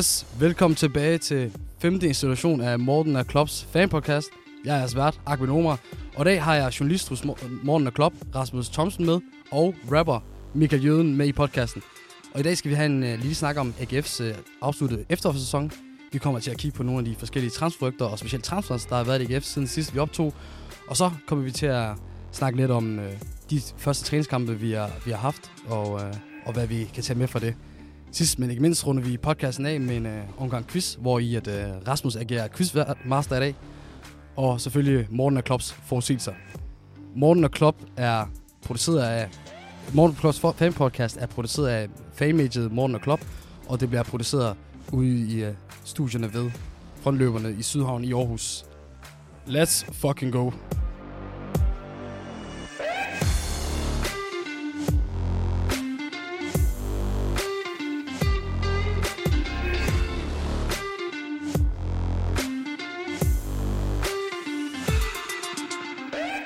Yes, velkommen tilbage til femte institution af Morten og Klops fanpodcast. Jeg er jeres vært, Akvin Omar, og i dag har jeg journalist hos Morten og Klop, Rasmus Thomsen med, og rapper Michael Jøden med i podcasten. Og i dag skal vi have en uh, lille snak om AGF's uh, øh, afsluttede efterårssæson. Vi kommer til at kigge på nogle af de forskellige transferrygter, og specielt transfers, der har været i AGF siden sidst vi optog. Og så kommer vi til at snakke lidt om uh, de første træningskampe, vi har, vi har haft, og, uh, og hvad vi kan tage med fra det. Sidst, men ikke mindst, runder vi podcasten af med en uh, omgang quiz, hvor i at uh, Rasmus agerer quizmaster i dag. Og selvfølgelig Morten og Klops forudsigelser. Morten og Klop er produceret af... Morten og Klops fanpodcast er produceret af fanmediet Morten og Klop, og det bliver produceret ude i uh, studierne ved frontløberne i Sydhavn i Aarhus. Let's fucking go.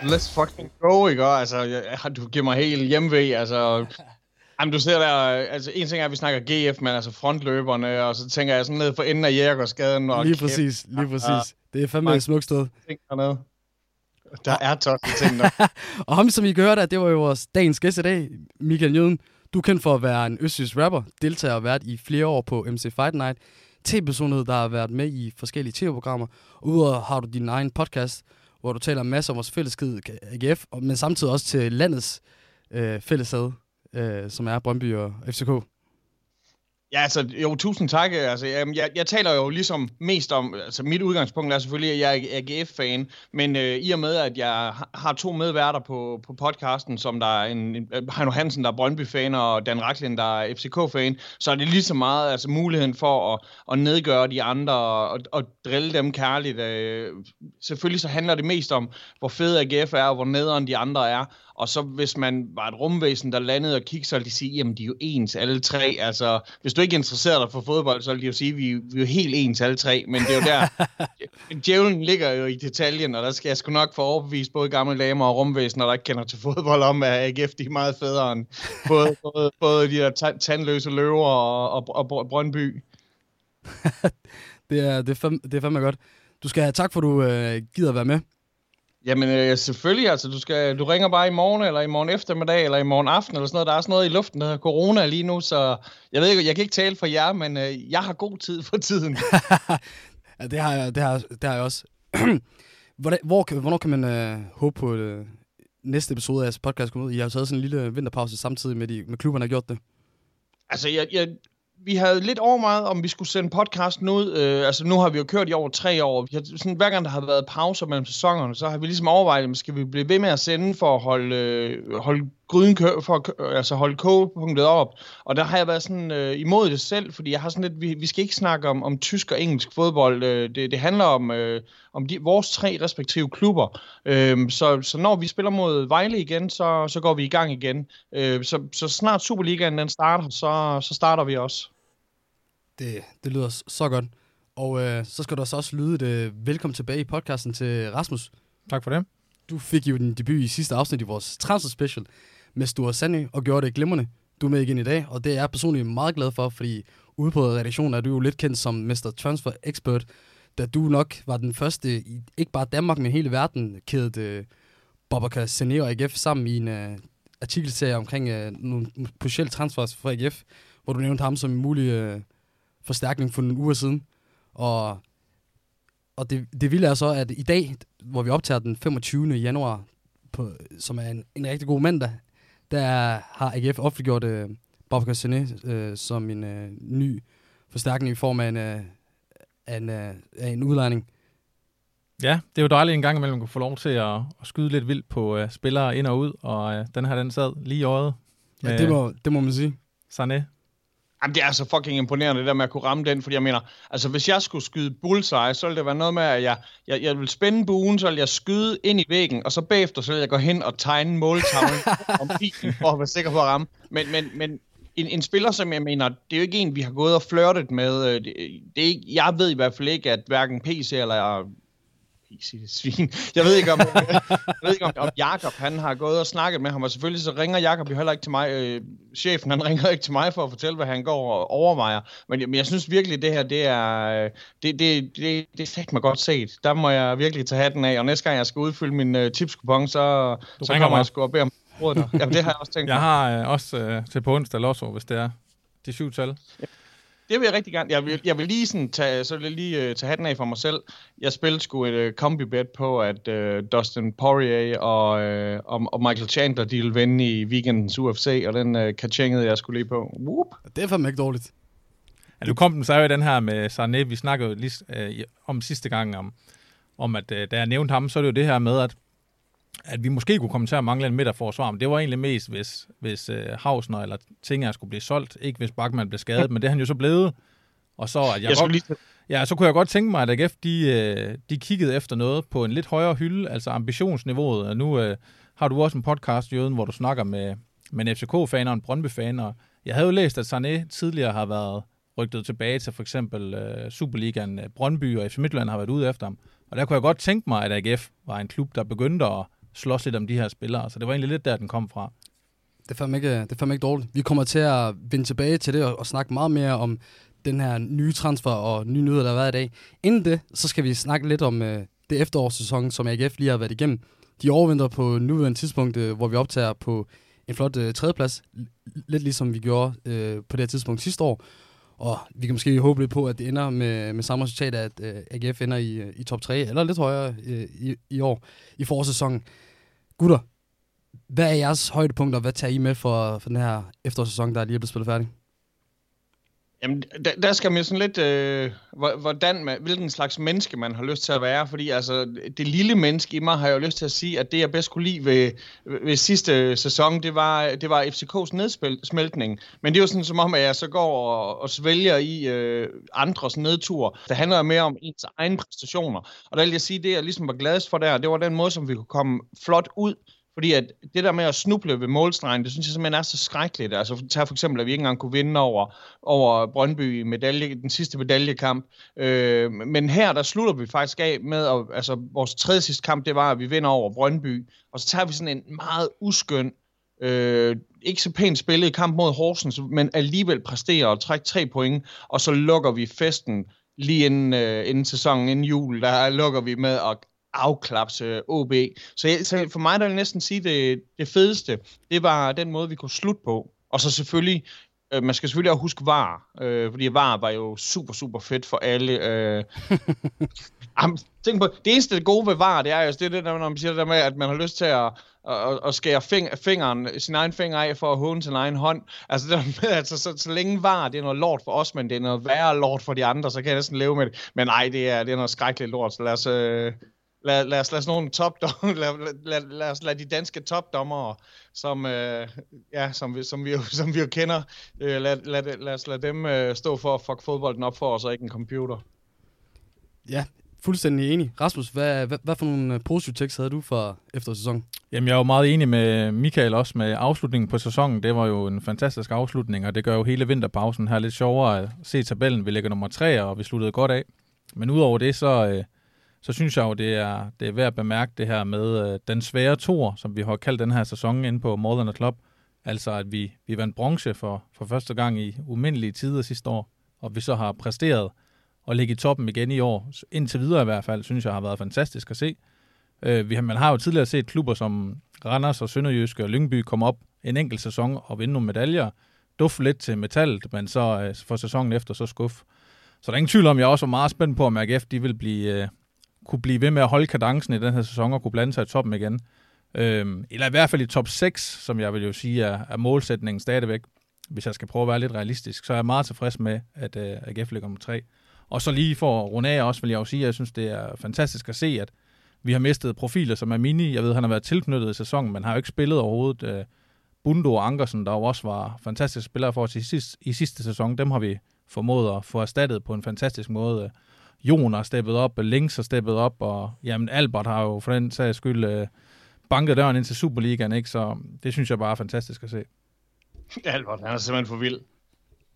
Let's fucking go, ikke? Altså, jeg, du giver mig helt hjemvej, altså... Jamen, du ser der, altså en ting er, at vi snakker GF, men altså frontløberne, og så tænker jeg sådan ned for enden af Jægerskaden. Og lige præcis, lige præcis. Ja, det er fandme et smukt sted. Dernede. Der er tosset ting der. og ham, som I kan høre der, det var jo vores dagens gæst i dag, Michael Jøden. Du er kendt for at være en østjysk rapper, deltager og været i flere år på MC Fight Night, tv-personlighed, der har været med i forskellige tv-programmer, og udover har du din egen podcast, hvor du taler masser om vores fællesskid AGF, men samtidig også til landets øh, fællesad, øh, som er Brøndby og FCK. Ja, altså, jo, tusind tak. Øh, altså, jeg, jeg, jeg taler jo ligesom mest om, altså mit udgangspunkt er selvfølgelig, at jeg er AGF-fan, men øh, i og med, at jeg har to medværter på, på podcasten, som der er en, en øh, Heino Hansen, der er Brøndby-fan, og Dan Raklin, der er FCK-fan, så er det lige så meget altså, muligheden for at, at nedgøre de andre og, og drille dem kærligt. Øh, selvfølgelig så handler det mest om, hvor fed AGF er, og hvor nederen de andre er, og så hvis man var et rumvæsen, der landede og kiggede, så ville de sige, jamen de er jo ens alle tre. Altså, hvis du ikke interesserer dig for fodbold, så vil de jo sige, vi, vi er jo helt ens alle tre. Men det er jo der, djævlen ligger jo i detaljen, og der skal jeg sgu nok få overbevist både gamle damer og rumvæsener, der ikke kender til fodbold, om at AGF de er meget federe end både, både, både de der tandløse løver og, og, og Brøndby. det, er, det, er fandme, det er fandme godt. Du skal have tak for, du øh, gider være med. Jamen øh, selvfølgelig, altså du, skal, du ringer bare i morgen, eller i morgen eftermiddag, eller i morgen aften, eller sådan noget. Der er sådan noget i luften, der hedder corona lige nu, så jeg ved ikke, jeg kan ikke tale for jer, men øh, jeg har god tid for tiden. ja, det har jeg, det har, det har jeg også. Hvor, hvor, hvornår kan man øh, håbe på øh, næste episode af jeres podcast kommer ud? I har jo taget sådan en lille vinterpause samtidig med, de, med klubberne har gjort det. Altså, jeg, jeg, vi havde lidt overvejet, om vi skulle sende podcasten ud. Øh, altså, nu har vi jo kørt i over tre år. Vi har, sådan, hver gang der har været pauser mellem sæsonerne, så har vi ligesom overvejet, om skal vi blive ved med at sende for at holde, øh, holde gryden kø, for at, altså holde kogepunktet op. Og der har jeg været sådan øh, imod det selv, fordi jeg har sådan lidt, vi, vi skal ikke snakke om, om tysk og engelsk fodbold. Øh, det, det handler om, øh, om de, vores tre respektive klubber. Øh, så, så når vi spiller mod Vejle igen, så, så går vi i gang igen. Øh, så, så snart Superligaen den starter, så, så starter vi også. Det, det lyder så godt. Og øh, så skal der så også lyde et øh, velkommen tilbage i podcasten til Rasmus. Tak for det. Du fik jo din debut i sidste afsnit i vores transfer special med Sture Sande og gjorde det glimrende. Du er med igen i dag, og det er jeg personligt meget glad for, fordi ude på redaktionen er du jo lidt kendt som Mr. Transfer Expert, da du nok var den første i ikke bare Danmark, men hele verden, kædet øh, Bobaka Sané og AGF sammen i en øh, artikelserie omkring øh, nogle potentielle transfers fra AGF, hvor du nævnte ham som en mulig øh, forstærkning for nogle uger siden. Og, og det, det vilde er så, at i dag, hvor vi optager den 25. januar, på, som er en, en rigtig god mandag, der har AGF offentliggjort øh, Bob Cassene øh, som en øh, ny forstærkning i form af en, øh, en, øh, af en udlejning. Ja, det er jo dejligt en gang imellem at få lov til at, at skyde lidt vildt på uh, spillere ind og ud, og uh, den her, den sad lige i øjet. Ja, det må, det må man sige. Sané. Jamen, det er så fucking imponerende, det der med at kunne ramme den, fordi jeg mener, altså hvis jeg skulle skyde bullseye, så ville det være noget med, at jeg, jeg, jeg vil spænde buen, så vil jeg skyde ind i væggen, og så bagefter, så vil jeg gå hen og tegne måltavlen om pilen, for at være sikker på at ramme. Men, men, men en, en spiller, som jeg mener, det er jo ikke en, vi har gået og flirtet med. Øh, det, det er ikke, jeg ved i hvert fald ikke, at hverken PC eller Det svin. Jeg ved ikke, om, jeg ved ikke, om, om Jakob han har gået og snakket med ham, og selvfølgelig så ringer Jakob jo heller ikke til mig. Øh, chefen, han ringer ikke til mig for at fortælle, hvad han går og overvejer. Men, men jeg synes virkelig, det her, det er, det, det, det, det er mig godt set. Der må jeg virkelig tage hatten af, og næste gang jeg skal udfylde min uh, tipskupon, så, så kommer mig. jeg sgu og bede om råd Jamen, det har jeg også tænkt Jeg har øh, også øh, til på onsdag Lotto, hvis det er de syv tal. Ja. Det vil jeg rigtig gerne. Jeg vil, jeg vil lige sådan tage, så vil jeg lige uh, tage hatten af for mig selv. Jeg spillede sgu et uh, kombi-bet på, at uh, Dustin Poirier og, uh, og, og Michael Chandler, de vil vinde i weekendens UFC, og den uh, kachingede jeg skulle lige på. Whoop. Det er fandme ikke dårligt. Ja, nu kom den så jo den her med Sarné, vi snakkede lige uh, om sidste gang, om, om at uh, da jeg nævnte ham, så er det jo det her med, at at vi måske kunne komme til at mangle en midterforsvar, men det var egentlig mest, hvis, hvis uh, Hausner eller Tinger skulle blive solgt, ikke hvis Bachmann blev skadet, men det er han jo så blevet. Og så, at jeg, jeg godt, lige... ja, så kunne jeg godt tænke mig, at AGF de, uh, de kiggede efter noget på en lidt højere hylde, altså ambitionsniveauet. Og nu uh, har du også en podcast, Jøden, hvor du snakker med, med en FCK-fan og en Brøndby-fan, og jeg havde jo læst, at Sané tidligere har været rygtet tilbage til for eksempel uh, Superligaen Brøndby og FC Midtjylland har været ude efter ham. Og der kunne jeg godt tænke mig, at AGF var en klub, der begyndte at slås lidt om de her spillere. Så det var egentlig lidt der, den kom fra. Det er ikke, det er ikke dårligt. Vi kommer til at vende tilbage til det og, og snakke meget mere om den her nye transfer og nye nyheder, der har været i dag. Inden det, så skal vi snakke lidt om øh, det efterårssæson, som AGF lige har været igennem. De overvinder på nuværende tidspunkt, øh, hvor vi optager på en flot øh, tredjeplads. Lidt ligesom vi gjorde øh, på det her tidspunkt sidste år. Og vi kan måske håbe lidt på, at det ender med, med samme resultat, at øh, AGF ender i, øh, i top 3, eller lidt højere øh, i, i år, i forårssæsonen. Gutter, hvad er jeres højdepunkter, hvad tager I med for, for den her efterårssæson, der lige er blevet spillet færdig? Jamen, der, der skal man sådan lidt, øh, hvordan man, hvilken slags menneske man har lyst til at være, fordi altså, det lille menneske i mig har jeg jo lyst til at sige, at det jeg bedst kunne lide ved, ved sidste sæson, det var, det var FCK's nedsmeltning. Men det er jo sådan som om, at jeg så går og, og svælger i øh, andres nedtur. Det handler mere om ens egne præstationer. Og der vil jeg sige, det jeg ligesom var gladest for der, det var den måde, som vi kunne komme flot ud fordi at det der med at snuble ved målstregen, det synes jeg simpelthen er så skrækkeligt. Altså tag for eksempel, at vi ikke engang kunne vinde over, over Brøndby i medalje, den sidste medaljekamp. Øh, men her, der slutter vi faktisk af med, at, altså vores tredje sidste kamp, det var, at vi vinder over Brøndby. Og så tager vi sådan en meget uskøn, øh, ikke så pænt spillet kamp mod Horsens, men alligevel præsterer og trækker tre point, og så lukker vi festen lige inden, øh, inden sæsonen, inden jul, der lukker vi med at afklapse OB. Så, jeg, så for mig der vil næsten sige, det, det fedeste, det var den måde, vi kunne slutte på. Og så selvfølgelig, øh, man skal selvfølgelig også huske VAR, øh, fordi VAR var jo super, super fedt for alle. Øh. Jamen, tænk på, det eneste gode ved VAR, det er jo det, er det der, når man siger det der med, at man har lyst til at, at, at skære fing, fingeren, sin egen finger af for at håne sin egen hånd. Altså, det med, altså så, så længe VAR, det er noget lort for os, men det er noget værre lort for de andre, så kan jeg næsten leve med det. Men nej, det er, det er noget skrækkeligt lort, så lad os, øh, lad, lad os lade nogle top lad, lad, lad, lad, os lade de danske topdommere, som, øh, ja, som, vi, som, vi, jo, som vi jo kender, øh, lad, lad, lad os lade dem øh, stå for at fuck fodbolden op for os, og ikke en computer. Ja, fuldstændig enig. Rasmus, hvad, hvad, hvad for nogle øh, positive tekster havde du for eftersæsonen? Jamen, jeg er jo meget enig med Michael også med afslutningen på sæsonen. Det var jo en fantastisk afslutning, og det gør jo hele vinterpausen her lidt sjovere at se tabellen. Vi ligger nummer tre, og vi sluttede godt af. Men udover det, så, øh, så synes jeg jo, det er, det er værd at bemærke det her med øh, den svære tor, som vi har kaldt den her sæson inde på More Than a Club. Altså, at vi, vi vandt bronze for, for første gang i umindelige tider sidste år, og vi så har præsteret at ligge i toppen igen i år. Indtil videre i hvert fald, synes jeg har været fantastisk at se. Øh, vi, man har jo tidligere set klubber som Randers og Sønderjyske og Lyngby komme op en enkelt sæson og vinde nogle medaljer. Duft lidt til metallet, men så øh, for sæsonen efter så skuff. Så der er ingen tvivl om, jeg også var meget spændt på, om AGF de vil blive, øh, kunne blive ved med at holde kadencen i den her sæson og kunne blande sig i toppen igen. Øhm, eller i hvert fald i top 6, som jeg vil jo sige er, er målsætningen stadigvæk. Hvis jeg skal prøve at være lidt realistisk, så er jeg meget tilfreds med, at øh, AGF ligger nummer 3. Og så lige for at runde af også, vil jeg jo sige, at jeg synes, det er fantastisk at se, at vi har mistet profiler som er mini. Jeg ved, han har været tilknyttet i sæsonen, men har jo ikke spillet overhovedet. Øh, Bundo og Ankersen, der jo også var fantastiske spillere for os i sidste, i sidste sæson, dem har vi formået at få erstattet på en fantastisk måde. Øh. Jon har steppet op, Links har steppet op, og jamen Albert har jo for den sags skyld øh, banket døren ind til Superligaen, ikke? så um, det synes jeg bare er fantastisk at se. Albert, han er simpelthen for vild.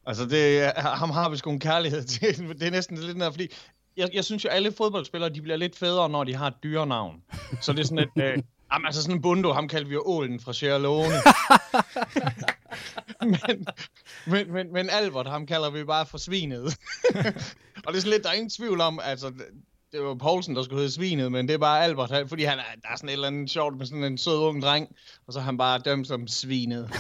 Altså, det, øh, ham har vi sgu en kærlighed til. Det er næsten lidt der, fordi jeg, jeg synes jo, alle fodboldspillere, de bliver lidt federe, når de har et dyrenavn. Så det er sådan et... Øh, Jamen, altså sådan en bundo, ham kaldte vi jo Ålen fra Sierra Leone. men, men, men, men Albert, ham kalder vi bare for Svinet. og det er sådan lidt, der er ingen tvivl om, altså, det var Poulsen, der skulle hedde Svinet, men det er bare Albert, fordi han er, der er sådan et eller andet sjovt med sådan en sød ung dreng, og så er han bare dømt som Svinet.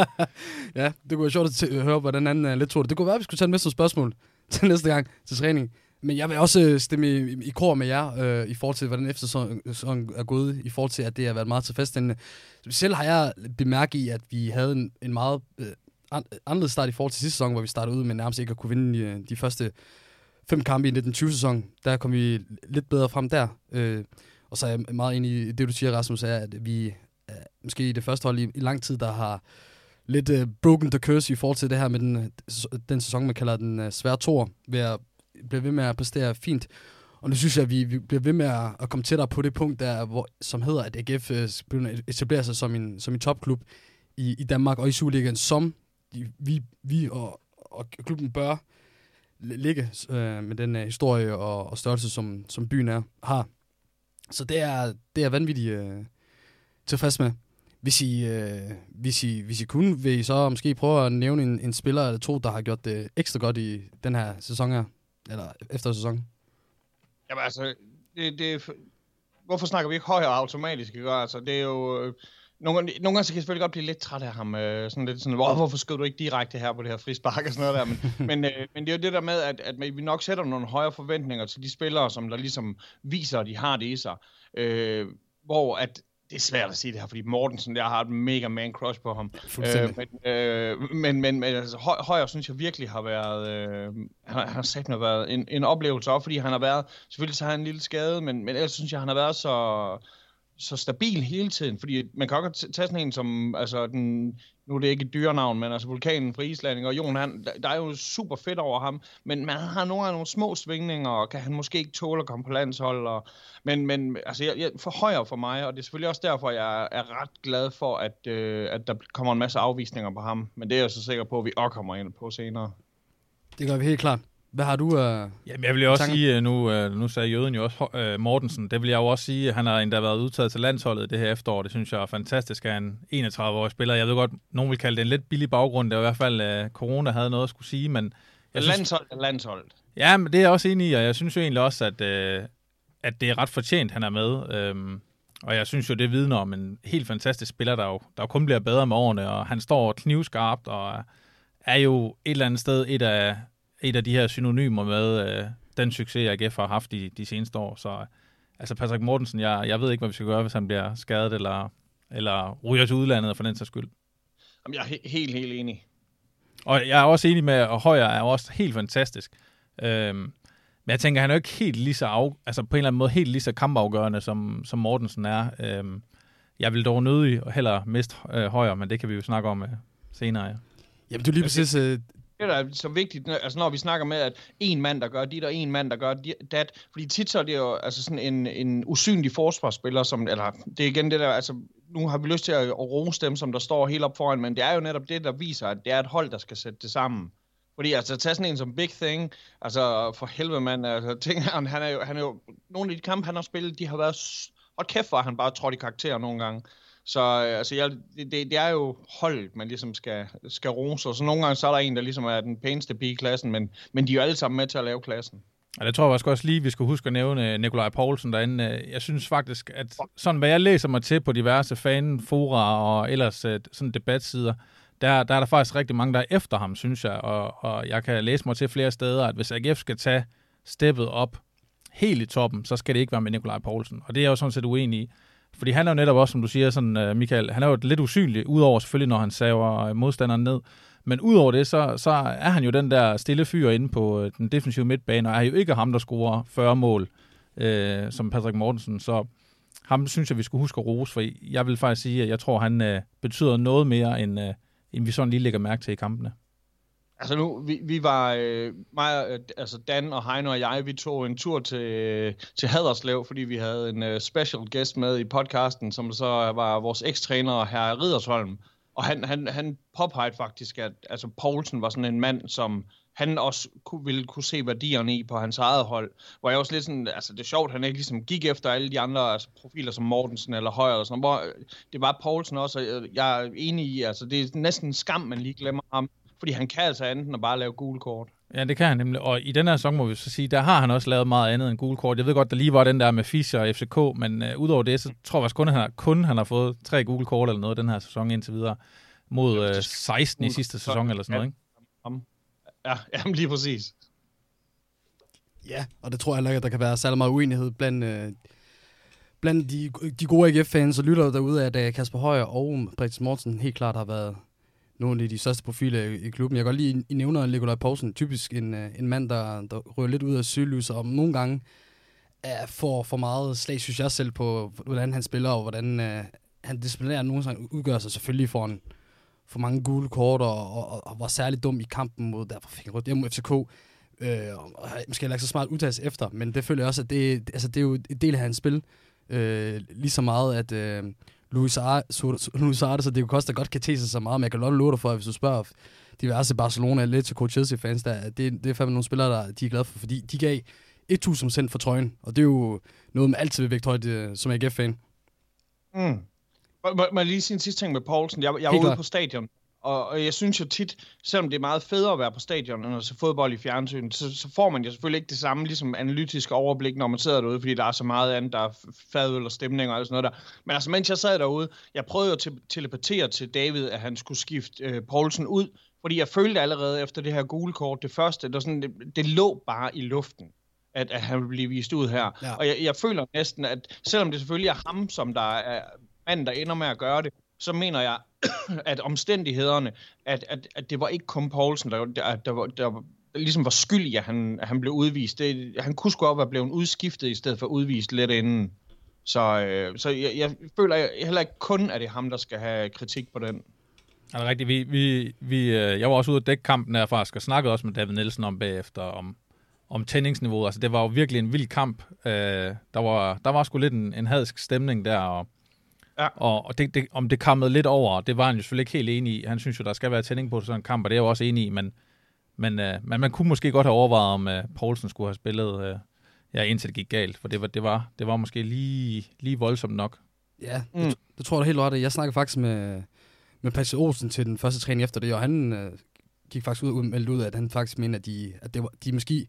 ja, det kunne være sjovt at høre, hvordan han uh, lidt tog det. Det kunne være, at vi skulle tage en med spørgsmål til næste gang til træning. Men jeg vil også øh, stemme i, i kor med jer øh, i forhold til, hvordan eftersæsonen er gået, i forhold til, at det har været meget tilfredsstillende. Selv har jeg bemærket i, at vi havde en, en meget øh, anderledes start i forhold til sidste sæson, hvor vi startede ud med nærmest ikke at kunne vinde de, de første fem kampe i 1920-sæson. Der kom vi lidt bedre frem der. Øh, og så er jeg meget enig i det, du siger, Rasmus, er, at vi er måske det første hold i, i lang tid, der har lidt øh, broken the curse i forhold til det her med den, øh, den sæson, man kalder den øh, svære tor, ved at bliver ved med at præstere fint. Og nu synes jeg, at vi, vi bliver ved med at, at komme tættere på det punkt, der, hvor, som hedder, at AGF øh, etablerer sig som en, som en topklub i, i Danmark og i Superligaen, som vi, vi og, og klubben bør ligge øh, med den uh, historie og, og størrelse, som, som byen er, har. Så det er, det er vanvittigt øh, tilfreds med. Hvis I, øh, hvis, I, hvis I kunne, vil I så måske prøve at nævne en, en spiller eller to, der har gjort det ekstra godt i den her sæson her? Eller efter sæsonen? Jamen altså, det, det, hvorfor snakker vi ikke højere automatisk? Ikke? Altså, det er jo... Øh, nogle, nogle gange så kan jeg selvfølgelig godt blive lidt træt af ham. Øh, sådan lidt sådan, Hvor, hvorfor skriver du ikke direkte her på det her frispark og sådan noget der? Men, men, øh, men det er jo det der med, at, at vi nok sætter nogle højere forventninger til de spillere, som der ligesom viser, at de har det i sig. Øh, hvor at det er svært at sige det her, fordi Mortensen, jeg har et mega man crush på ham. Øh, men, øh, men, men, men altså, Høj, Højer synes jeg virkelig har været, øh, han, han har sagt noget været en, en oplevelse op, fordi han har været, selvfølgelig så har han en lille skade, men, men ellers synes jeg, han har været så, så stabil hele tiden, fordi man kan godt tage sådan en som, altså den, nu er det ikke et dyrenavn, men altså vulkanen fra Island, og Jon, han, der er jo super fedt over ham, men man har nogle af nogle små svingninger, og kan han måske ikke tåle at komme på landshold, og, men, men altså, jeg, jeg forhøjer for mig, og det er selvfølgelig også derfor, jeg er ret glad for, at, øh, at der kommer en masse afvisninger på ham, men det er jeg så sikker på, at vi også kommer ind på senere. Det gør vi helt klart. Hvad har du uh, Jamen, jeg vil jo også sige, nu, uh, nu sagde Jøden jo også uh, Mortensen, det vil jeg jo også sige, at han har endda været udtaget til landsholdet det her efterår. Det synes jeg er fantastisk, at han 31-årig spiller. Jeg ved godt, nogen vil kalde det en lidt billig baggrund. Det var i hvert fald, uh, corona havde noget at skulle sige, men... Jeg synes, landshold er landsholdet. Ja, men det er jeg også enig i, og jeg synes jo egentlig også, at, uh, at det er ret fortjent, han er med. Um, og jeg synes jo, det vidner om en helt fantastisk spiller, der jo, der jo kun bliver bedre med årene, og han står knivskarpt og er jo et eller andet sted et af et af de her synonymer med øh, den succes, AGF har haft i de seneste år. Så altså Patrick Mortensen, jeg, jeg ved ikke, hvad vi skal gøre, hvis han bliver skadet eller, eller ryger til udlandet for den sags skyld. Jamen, jeg er he- helt, helt enig. Og jeg er også enig med, at Højer er også helt fantastisk. Øhm, men jeg tænker, han er jo ikke helt lige så af, altså på en eller anden måde helt lige så kampafgørende, som, som Mortensen er. Øhm, jeg vil dog nødig og heller miste øh, Højer, men det kan vi jo snakke om øh, senere. Ja. Jamen, du lige præcis øh, det der er så vigtigt, altså når vi snakker med, at en mand, der gør dit, og en mand, der gør dat, fordi tit så er det jo altså sådan en, en usynlig forsvarsspiller, som, eller det er igen det der, altså nu har vi lyst til at, at rose dem, som der står helt op foran, men det er jo netop det, der viser, at det er et hold, der skal sætte det sammen. Fordi altså, tage sådan en som Big Thing, altså for helvede mand, altså, ting, han, han, er jo, han er jo, nogle af de kampe, han har spillet, de har været, og kæft for, han bare trådt i karakter nogle gange. Så øh, altså, jeg, det, det er jo holdet, man ligesom skal, skal rose, og så nogle gange så er der en, der ligesom er den pæneste pige i klassen, men, men de er jo alle sammen med til at lave klassen. Ja, det tror jeg også lige, vi skal huske at nævne øh, Nikolaj Poulsen derinde. Øh, jeg synes faktisk, at sådan hvad jeg læser mig til på diverse fanfora og ellers sådan debatsider, der, der er der faktisk rigtig mange, der er efter ham, synes jeg. Og, og jeg kan læse mig til flere steder, at hvis AGF skal tage steppet op helt i toppen, så skal det ikke være med Nikolaj Poulsen. Og det er jeg jo sådan set uenig i. Fordi han er jo netop også, som du siger, sådan, øh, Michael, han er jo lidt usynlig, udover selvfølgelig, når han saver øh, modstanderen ned. Men udover det, så, så er han jo den der stille fyr inde på øh, den defensive midtbane, og er jo ikke ham, der scorer 40 mål, øh, som Patrick Mortensen. Så ham synes jeg, vi skulle huske at rose, for jeg vil faktisk sige, at jeg tror, han øh, betyder noget mere, end, øh, end vi sådan lige lægger mærke til i kampene. Altså nu, vi, vi var, øh, mig, øh, altså Dan og Heino og jeg, vi tog en tur til, øh, til Haderslev, fordi vi havde en øh, special guest med i podcasten, som så var vores ekstræner, herr Ridersholm. Og han, han, han påpegede faktisk, at altså, Poulsen var sådan en mand, som han også kunne, ville kunne se værdierne i på hans eget hold. Hvor jeg også lidt sådan, altså det er sjovt, han ikke ligesom gik efter alle de andre altså, profiler som Mortensen eller Højer eller sådan hvor øh, det var Poulsen også, og jeg er enig i, altså det er næsten en skam, man lige glemmer ham, fordi han kan altså andet end bare lave gule kort. Ja, det kan han nemlig. Og i den her sæson må vi så sige, der har han også lavet meget andet end gule kort. Jeg ved godt, der lige var den der med Fischer og FCK, men uh, udover det, så tror jeg faktisk kun, han har, kun han har fået tre gule kort eller noget den her sæson indtil videre. Mod uh, 16 i sidste sæson eller sådan noget, ikke? Ja, jamen lige præcis. Ja, og det tror jeg heller ikke, at der kan være særlig meget uenighed blandt, øh, blandt de, de gode AGF-fans og lytter derude, at uh, Kasper Højer og Brits Mortensen helt klart har været nogle af de største profiler i, i klubben. Jeg kan godt lide, I nævner Nikolaj Poulsen, typisk en, øh, en mand, der, der rører lidt ud af søgelyset, og nogle gange er, får for meget slag, synes jeg selv, på hvordan han spiller, og hvordan uh, han disciplinerer nogle gange udgør sig selvfølgelig for en, for mange gule kort, og, og, og, og var særlig dum i kampen mod, derfor fik han rødt hjemme mod FCK. Øh, og måske heller ikke så smart udtages efter, men det føler jeg også, at det, altså, det er jo en del af hans spil. Øh, lige så meget, at øh, Luis Suarez og Diego Costa godt kan tage sig så meget, men jeg kan godt love dig for, at hvis du spørger diverse Barcelona, Atletico, Chelsea-fans, der, det, det er fandme nogle spillere, der de er glade for, fordi de gav 1000% for trøjen, og det er jo noget, man altid vil vægte højt øh, som AGF-fan. Mm. Må, må jeg lige sige en sidste ting med Poulsen? Jeg, jeg var ude på stadion, og, og jeg synes jo tit, selvom det er meget federe at være på stadion, end at se fodbold i fjernsyn, så, så får man jo selvfølgelig ikke det samme ligesom analytiske overblik, når man sidder derude, fordi der er så meget andet, der er fadøl og stemning og alt sådan noget der. Men altså, mens jeg sad derude, jeg prøvede at telepatere til David, at han skulle skifte øh, Poulsen ud, fordi jeg følte allerede efter det her gule kort, det første, der sådan, det, det lå bare i luften at, at han vil blive vist ud her. Ja. Og jeg, jeg føler næsten, at selvom det selvfølgelig er ham, som der er manden, der ender med at gøre det, så mener jeg, at omstændighederne, at, at, at det var ikke kun Poulsen, der, der, der, var, der, der ligesom var skyld i, at han, at han blev udvist. Det, han kunne sgu også være blevet udskiftet, i stedet for udvist lidt inden. Så, øh, så jeg, jeg føler jeg, heller ikke kun, at det er ham, der skal have kritik på den. Er det rigtigt? Vi, vi, vi, øh, jeg var også ude at dække kampen der faktisk, og snakkede også med David Nielsen om bagefter, om, om tændingsniveauet. Altså, det var jo virkelig en vild kamp. Øh, der, var, der var sgu lidt en, en hadsk stemning der, og Ja. Og, og det, det, om det kammede lidt over, det var han jo selvfølgelig ikke helt enig i. Han synes jo, der skal være tænding på sådan en kamp, og det er jeg jo også enig i, men, men, uh, men man kunne måske godt have overvejet, om uh, Poulsen skulle have spillet, uh, ja, indtil det gik galt, for det var, det var, det var måske lige, lige voldsomt nok. Ja, mm. det, det tror jeg helt ret. Jeg snakkede faktisk med, med Patrick Olsen til den første træning efter det, og han uh, gik faktisk ud, meldt ud, at han faktisk mente, at de, at det var, de måske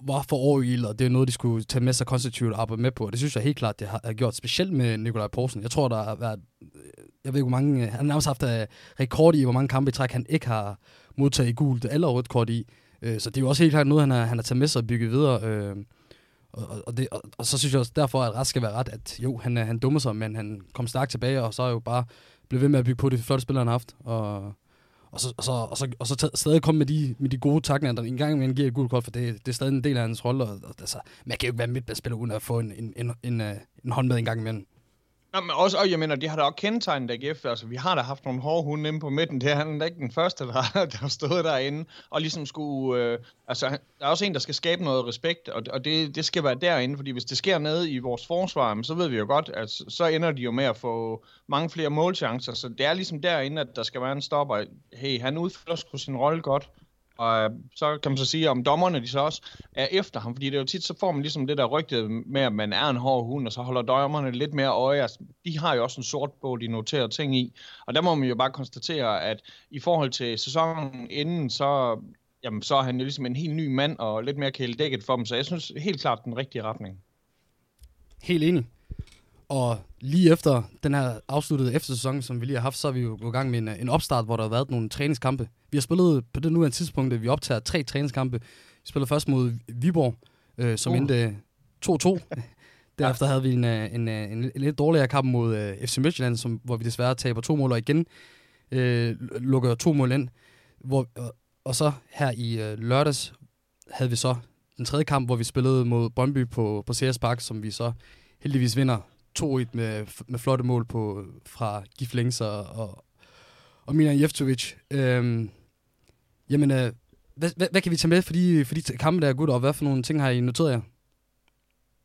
var for overgivet, og det er noget, de skulle tage med sig konstruktivt og arbejde med på. Og det synes jeg helt klart, det har gjort, specielt med Nikolaj Poulsen. Jeg tror, der har været, jeg ved ikke, hvor mange, øh, han har nærmest haft øh, rekord i, hvor mange kampe i træk, han ikke har modtaget i gult eller rødt kort i. Øh, så det er jo også helt klart noget, han har, han har taget med sig og bygget videre. Og, og, det, og, og, så synes jeg også derfor, at ret skal være ret, at jo, han, han dummer sig, men han kom stærkt tilbage, og så er jo bare blevet ved med at bygge på det flotte spil, han har haft. Og, og så, og så, og så, og så taget, stadig komme med de, med de gode takninger, der en gang med giver et gult kort, for det, det er stadig en del af hans rolle, og, og altså, man kan jo ikke være midtbanespiller uden at få en, en, en, en, øh, en hånd med en gang imellem. Nå, men også, og jeg mener, de har da også kendetegnet AGF. Altså, vi har da haft nogle hårde hunde inde på midten. Det er han ikke den første, der, der har stået derinde. Og ligesom skulle... Øh, altså, der er også en, der skal skabe noget respekt, og, og det, det skal være derinde. Fordi hvis det sker nede i vores forsvar, så ved vi jo godt, at så ender de jo med at få mange flere målchancer. Så det er ligesom derinde, at der skal være en stopper. Hey, han udfører sgu sin rolle godt. Og øh, så kan man så sige, om dommerne de så også er efter ham, fordi det er jo tit, så får man ligesom det der rygte med, at man er en hård hund, og så holder dommerne lidt mere øje. Altså, de har jo også en sort bog, de noterer ting i. Og der må man jo bare konstatere, at i forhold til sæsonen inden, så, jamen, så er han jo ligesom en helt ny mand, og lidt mere kæledækket for dem. Så jeg synes helt klart den rigtige retning. Helt enig. Og lige efter den her afsluttede eftersæson, som vi lige har haft, så er vi jo gået i gang med en, en opstart, hvor der har været nogle træningskampe. Vi har spillet på det nuværende tidspunkt, at vi optager tre træningskampe. Vi spillede først mod Viborg, øh, som uh. endte 2-2. Derefter havde vi en, øh, en, øh, en, en, lidt dårligere kamp mod uh, FC Midtjylland, som, hvor vi desværre taber to mål, og igen øh, lukker to mål ind. Hvor, og, og så her i øh, lørdags havde vi så den tredje kamp, hvor vi spillede mod Brøndby på, på CS Park, som vi så heldigvis vinder 2-1 med, med flotte mål på, fra Gif Lengs og, og, Milan Jeftovic. Øhm, jamen, øh, hvad, hvad, hvad, kan vi tage med for de, for de kampe, der er godt, og hvad for nogle ting har I noteret jer?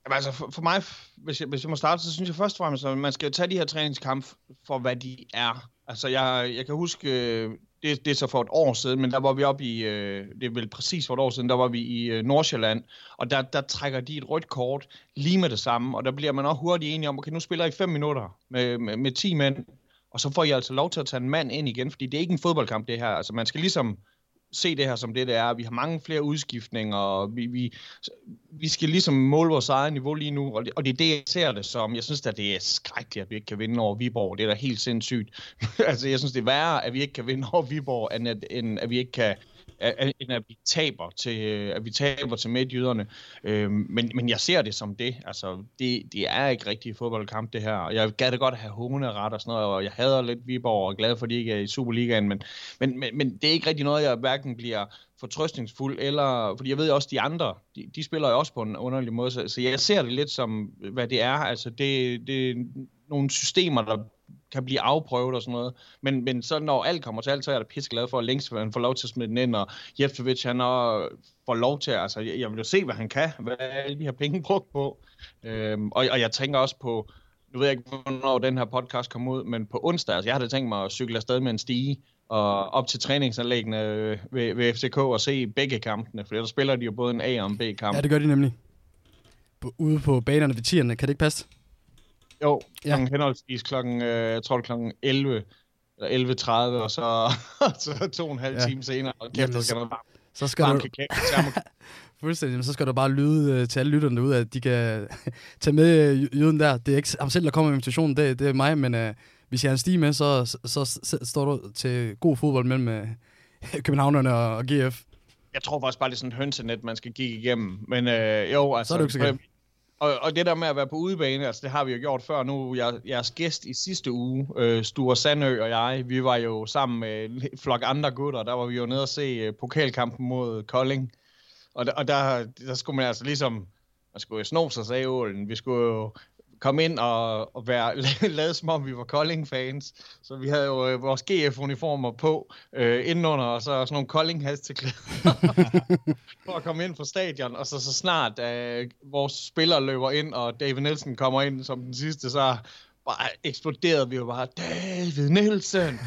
Jamen, altså for, for mig, hvis jeg, hvis jeg må starte, så synes jeg først og fremmest, at man skal jo tage de her træningskampe for, hvad de er. Altså, jeg, jeg kan huske, øh, det, det er så for et år siden, men der var vi oppe i, øh, det er vel præcis for et år siden, der var vi i øh, Nordsjælland, og der, der trækker de et rødt kort lige med det samme, og der bliver man også hurtigt enige om, okay, nu spiller I 5 minutter med, med, med 10 mænd, og så får I altså lov til at tage en mand ind igen, fordi det er ikke en fodboldkamp, det her. Altså, man skal ligesom se det her som det, det er. Vi har mange flere udskiftninger, og vi, vi, vi skal ligesom måle vores eget niveau lige nu, og det, og det er det, jeg ser det som. Jeg synes at det er skrækkeligt, at vi ikke kan vinde over Viborg. Det er da helt sindssygt. altså, jeg synes, det er værre, at vi ikke kan vinde over Viborg, end at, end at vi ikke kan end at vi taber til, øh, at vi taber til midtjyderne. Øhm, men, men jeg ser det som det. Altså, det, det er ikke rigtig fodboldkamp, det her. Jeg gad det godt have hunde ret og sådan noget, og jeg hader lidt Viborg og er glad for, at de ikke er i Superligaen, men, men, men, men det er ikke rigtig noget, jeg hverken bliver fortrøstningsfuld, eller, fordi jeg ved også, de andre, de, de spiller jo også på en underlig måde, så, så jeg ser det lidt som, hvad det er. Altså, det, det er nogle systemer, der kan blive afprøvet og sådan noget. Men, men så når alt kommer til alt, så er jeg da pisse glad for, at længst han får lov til at smide den ind, og Jeftovic han også får lov til, altså jeg vil jo se, hvad han kan, hvad alle de her penge brugt på. Øhm, og, og jeg tænker også på, nu ved jeg ikke, hvornår den her podcast kommer ud, men på onsdag, altså jeg havde tænkt mig at cykle afsted med en stige, og op til træningsanlæggene ved, ved FCK og se begge kampene, for der spiller de jo både en A og en B-kamp. Ja, det gør de nemlig. Ude på banerne ved tierne, kan det ikke passe? Jo, ja. henholdsvis klokken, øh, jeg tror det klokken 11 eller 11.30, og så, så to og en halv ja. time senere, og kæft, så skal der varmt. Så skal du... Fuldstændig, så skal du bare lyde øh, til alle lytterne derude, at de kan tage med øh, jøden der. Det er ikke ham selv, der kommer med invitationen, det, det er mig, men uh, hvis jeg har en stige med, så, så, så, så står du til god fodbold mellem uh, Københavnerne og, og GF. Jeg tror faktisk bare, det er sådan et hønsenet, man skal kigge igennem. Men øh, jo, altså... Så er det ikke så og, og det der med at være på udebane, altså det har vi jo gjort før nu. Jeg, jeres gæst i sidste uge, øh, Sture Sandø og jeg, vi var jo sammen med en flok andre gutter, der var vi jo nede og se øh, pokalkampen mod Kolding. Og, og der, der skulle man altså ligesom, man skulle jo sno sig, sagde ålen. Vi skulle jo komme ind og, og være lavet som om vi var Kolding-fans. Så vi havde jo øh, vores GF-uniformer på øh, indenunder, og så sådan nogle Kolding-hasteklæder for at komme ind på stadion. Og så, så snart øh, vores spillere løber ind, og David Nielsen kommer ind som den sidste, så bare eksploderede vi jo bare, David Nielsen!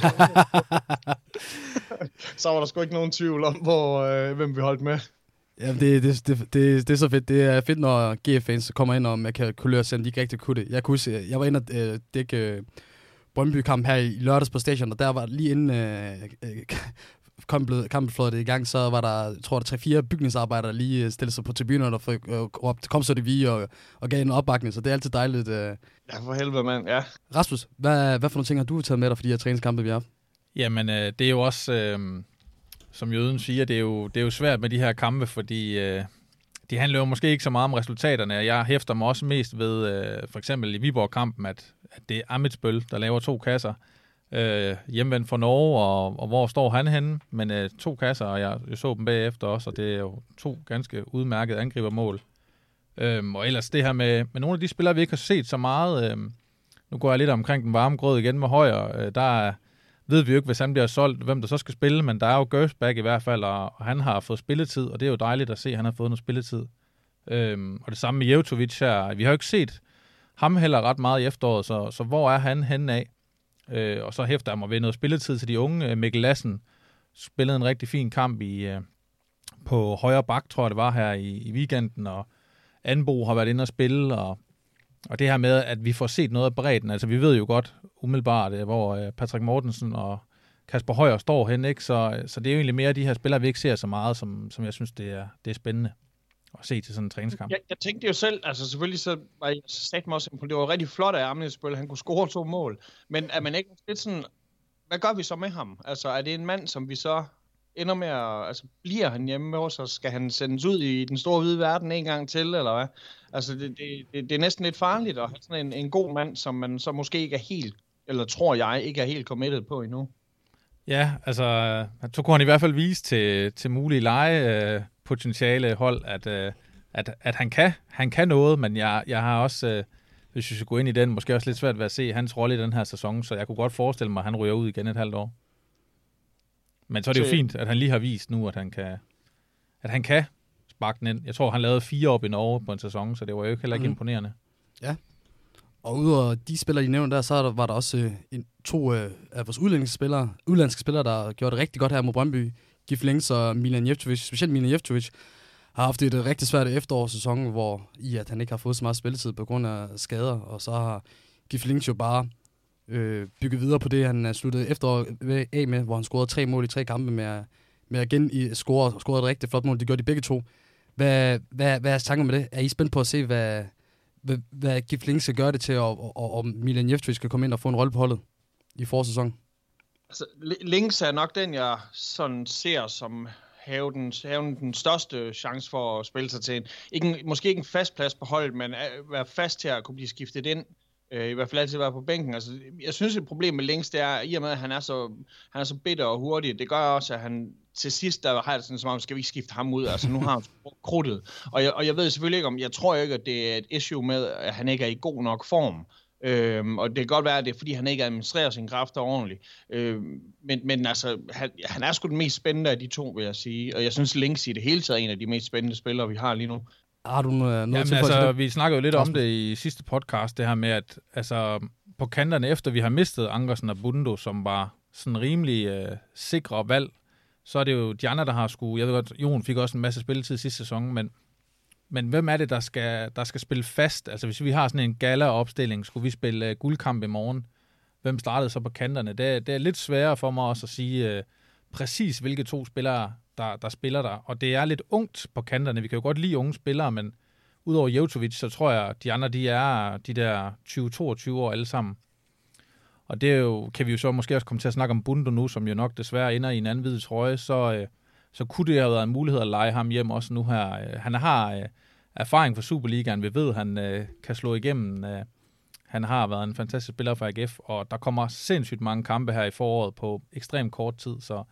så var der sgu ikke nogen tvivl om, hvor, øh, hvem vi holdt med. Ja, det, det, det, det, det er så fedt. Det er fedt, når GF-fans kommer ind, og man kan kuløre selv, de ikke rigtig kunne det. Jeg kunne huske, jeg var inde og øh, dække øh, Brøndby-kamp her i lørdags på station, og der var lige inden øh, øh, kampen, kampen fløjt i gang, så var der, jeg tror, der tre-fire bygningsarbejdere, der lige øh, stillede sig på tribunerne og øh, kom så det vi og, og gav en opbakning, så det er altid dejligt. Øh. Ja, for helvede, mand, ja. Rasmus, hvad, hvad for nogle ting har du taget med dig for de her træningskampe, vi har haft? Jamen, øh, det er jo også... Øh som jøden siger, det er jo, det er jo svært med de her kampe, fordi øh, de handler jo måske ikke så meget om resultaterne. Jeg hæfter mig også mest ved, øh, for eksempel i Viborg-kampen, at, at det er Amitsbøl, der laver to kasser. Øh, hjemvendt fra Norge, og, og hvor står han henne? Men øh, to kasser, og jeg, jeg så dem bagefter også, og det er jo to ganske udmærkede angribermål. Øh, og ellers det her med, med nogle af de spillere, vi ikke har set så meget. Øh, nu går jeg lidt omkring den varme grød igen med højre. Øh, der er ved vi jo ikke, hvis han bliver solgt, hvem der så skal spille, men der er jo Gersbach i hvert fald, og han har fået spilletid, og det er jo dejligt at se, at han har fået noget spilletid. Øhm, og det samme med Jevtovic her. Vi har jo ikke set ham heller ret meget i efteråret, så, så hvor er han henne af? Øh, og så hæfter jeg mig ved noget spilletid til de unge. Øh, Mikkel Lassen spillede en rigtig fin kamp i, øh, på højre bak, tror jeg det var her i, i weekenden, og Anbo har været inde og spille, og og det her med, at vi får set noget af bredden, altså vi ved jo godt umiddelbart, øh, hvor øh, Patrick Mortensen og Kasper Højer står hen, ikke? Så, øh, så det er jo egentlig mere de her spillere, vi ikke ser så meget, som, som jeg synes, det er, det er spændende at se til sådan en træningskamp. Jeg, jeg tænkte jo selv, altså selvfølgelig så var jeg sat mig også på, det var rigtig flot af Amnesbøl, han kunne score to mål, men er man ikke lidt sådan, hvad gør vi så med ham? Altså er det en mand, som vi så ender med at, altså bliver han hjemme med os, og skal han sendes ud i den store hvide verden en gang til, eller hvad? Altså det, det, det, det er næsten lidt farligt at have sådan en, en god mand, som man så måske ikke er helt, eller tror jeg, ikke er helt committed på endnu. Ja, altså, så kunne han i hvert fald vise til, til mulige lege potentiale hold, at, øh, at, at han, kan, han kan noget, men jeg, jeg har også, øh, hvis vi skal gå ind i den, måske også lidt svært ved at se hans rolle i den her sæson, så jeg kunne godt forestille mig, at han ryger ud igen et halvt år. Men så er det jo fint, at han lige har vist nu, at han kan, at han kan sparke den ind. Jeg tror, han lavede fire op i Norge på en sæson, så det var jo ikke heller ikke mm. imponerende. Ja. Og udover de spillere, I nævnte der, så var der også øh, en, to øh, af vores udlandske spillere, udlandske spillere, der gjorde det rigtig godt her mod Brøndby. Gif Links og Milan Jevtovic, specielt Milan Jevtovic, har haft et rigtig svært efterårssæson, hvor i at han ikke har fået så meget spilletid på grund af skader, og så har Gif Links jo bare øh, bygge videre på det, han sluttede efteråret af med, hvor han scorede tre mål i tre kampe med, med igen i score, scorede et rigtig flot mål. Det gjorde de begge to. Hvad, hvad, hvad er tanker med det? Er I spændt på at se, hvad, hvad, hvad Gif skal gøre det til, og, og, og Milan Jevtovic skal komme ind og få en rolle på holdet i forsæsonen? Altså, Links er nok den, jeg sådan ser som have den, have den største chance for at spille sig til en, ikke en, måske ikke en fast plads på holdet, men at være fast til at kunne blive skiftet ind. Øh, I hvert fald altid være på bænken. Altså, jeg synes, et problem med Links, det er, i og med, at han er så, han er så bitter og hurtig, det gør også, at han til sidst, der har jeg sådan som om, skal vi ikke skifte ham ud? Altså, nu har han krudtet. Og jeg, og jeg ved selvfølgelig ikke om, jeg tror ikke, at det er et issue med, at han ikke er i god nok form. Øhm, og det kan godt være, at det er, fordi han ikke administrerer sine kræfter ordentligt. Øhm, men, men altså, han, han er sgu den mest spændende af de to, vil jeg sige. Og jeg synes, Links i det hele taget er en af de mest spændende spillere, vi har lige nu. Har du noget, noget til altså, det? Vi snakkede jo lidt om det i sidste podcast, det her med, at altså, på kanterne, efter vi har mistet Ankersen og Bundo, som var sådan rimelig øh, sikre valg, så er det jo de andre, der har skulle... Jeg ved godt, Jon fik også en masse spilletid sidste sæson, men men hvem er det, der skal, der skal spille fast? Altså hvis vi har sådan en gala-opstilling, skulle vi spille uh, guldkamp i morgen? Hvem startede så på kanterne? Det, det er lidt sværere for mig også at sige uh, præcis, hvilke to spillere, der, der spiller der. Og det er lidt ungt på kanterne. Vi kan jo godt lide unge spillere, men udover Jevtovic, så tror jeg, at de andre, de er de der 20-22 år alle sammen. Og det er jo, kan vi jo så måske også komme til at snakke om Bundo nu, som jo nok desværre ender i en anden hvid trøje, så, øh, så kunne det have været en mulighed at lege ham hjem også nu her. Øh, han har øh, erfaring fra Superligaen, vi ved, han øh, kan slå igennem. Øh, han har været en fantastisk spiller for AGF, og der kommer sindssygt mange kampe her i foråret på ekstremt kort tid, så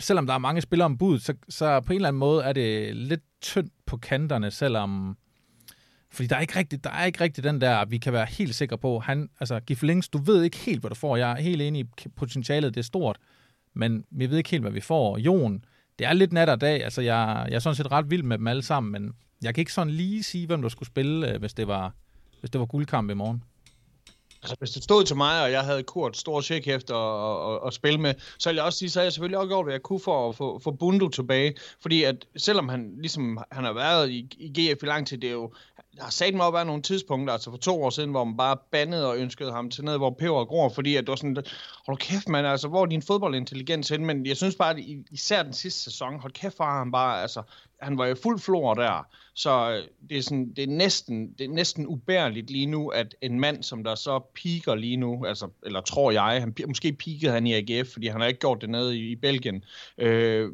selvom der er mange spillere om bud, så, så på en eller anden måde er det lidt tyndt på kanterne, selvom fordi der er ikke rigtig, der er ikke rigtig den der, vi kan være helt sikre på. Han, altså, Gif Links, du ved ikke helt, hvad du får. Jeg er helt enig i potentialet, det er stort, men vi ved ikke helt, hvad vi får. Jon, det er lidt nat og dag. Altså, jeg, jeg er sådan set ret vild med dem alle sammen, men jeg kan ikke sådan lige sige, hvem der skulle spille, øh, hvis det var, hvis det var guldkamp i morgen. Altså, hvis det stod til mig, og jeg havde Kurt stor tjek efter at, spille med, så ville jeg også sige, så havde jeg selvfølgelig også gjort, hvad jeg kunne for at få, få Bundu tilbage. Fordi at selvom han ligesom han har været i, i GF i lang tid, det er jo, der har sat mig op af nogle tidspunkter, altså for to år siden, hvor man bare bandede og ønskede ham til ned, hvor peber gror, fordi at det var sådan, hold kæft mand, altså hvor er din fodboldintelligens hen? Men jeg synes bare, at især den sidste sæson, hold kæft var han bare, altså, han var jo fuld flor der. Så øh, det er, sådan, det er, næsten, det er næsten ubærligt lige nu, at en mand, som der så piker lige nu, altså, eller tror jeg, han, måske pikede han i AGF, fordi han har ikke gjort det nede i, i Belgien, øh,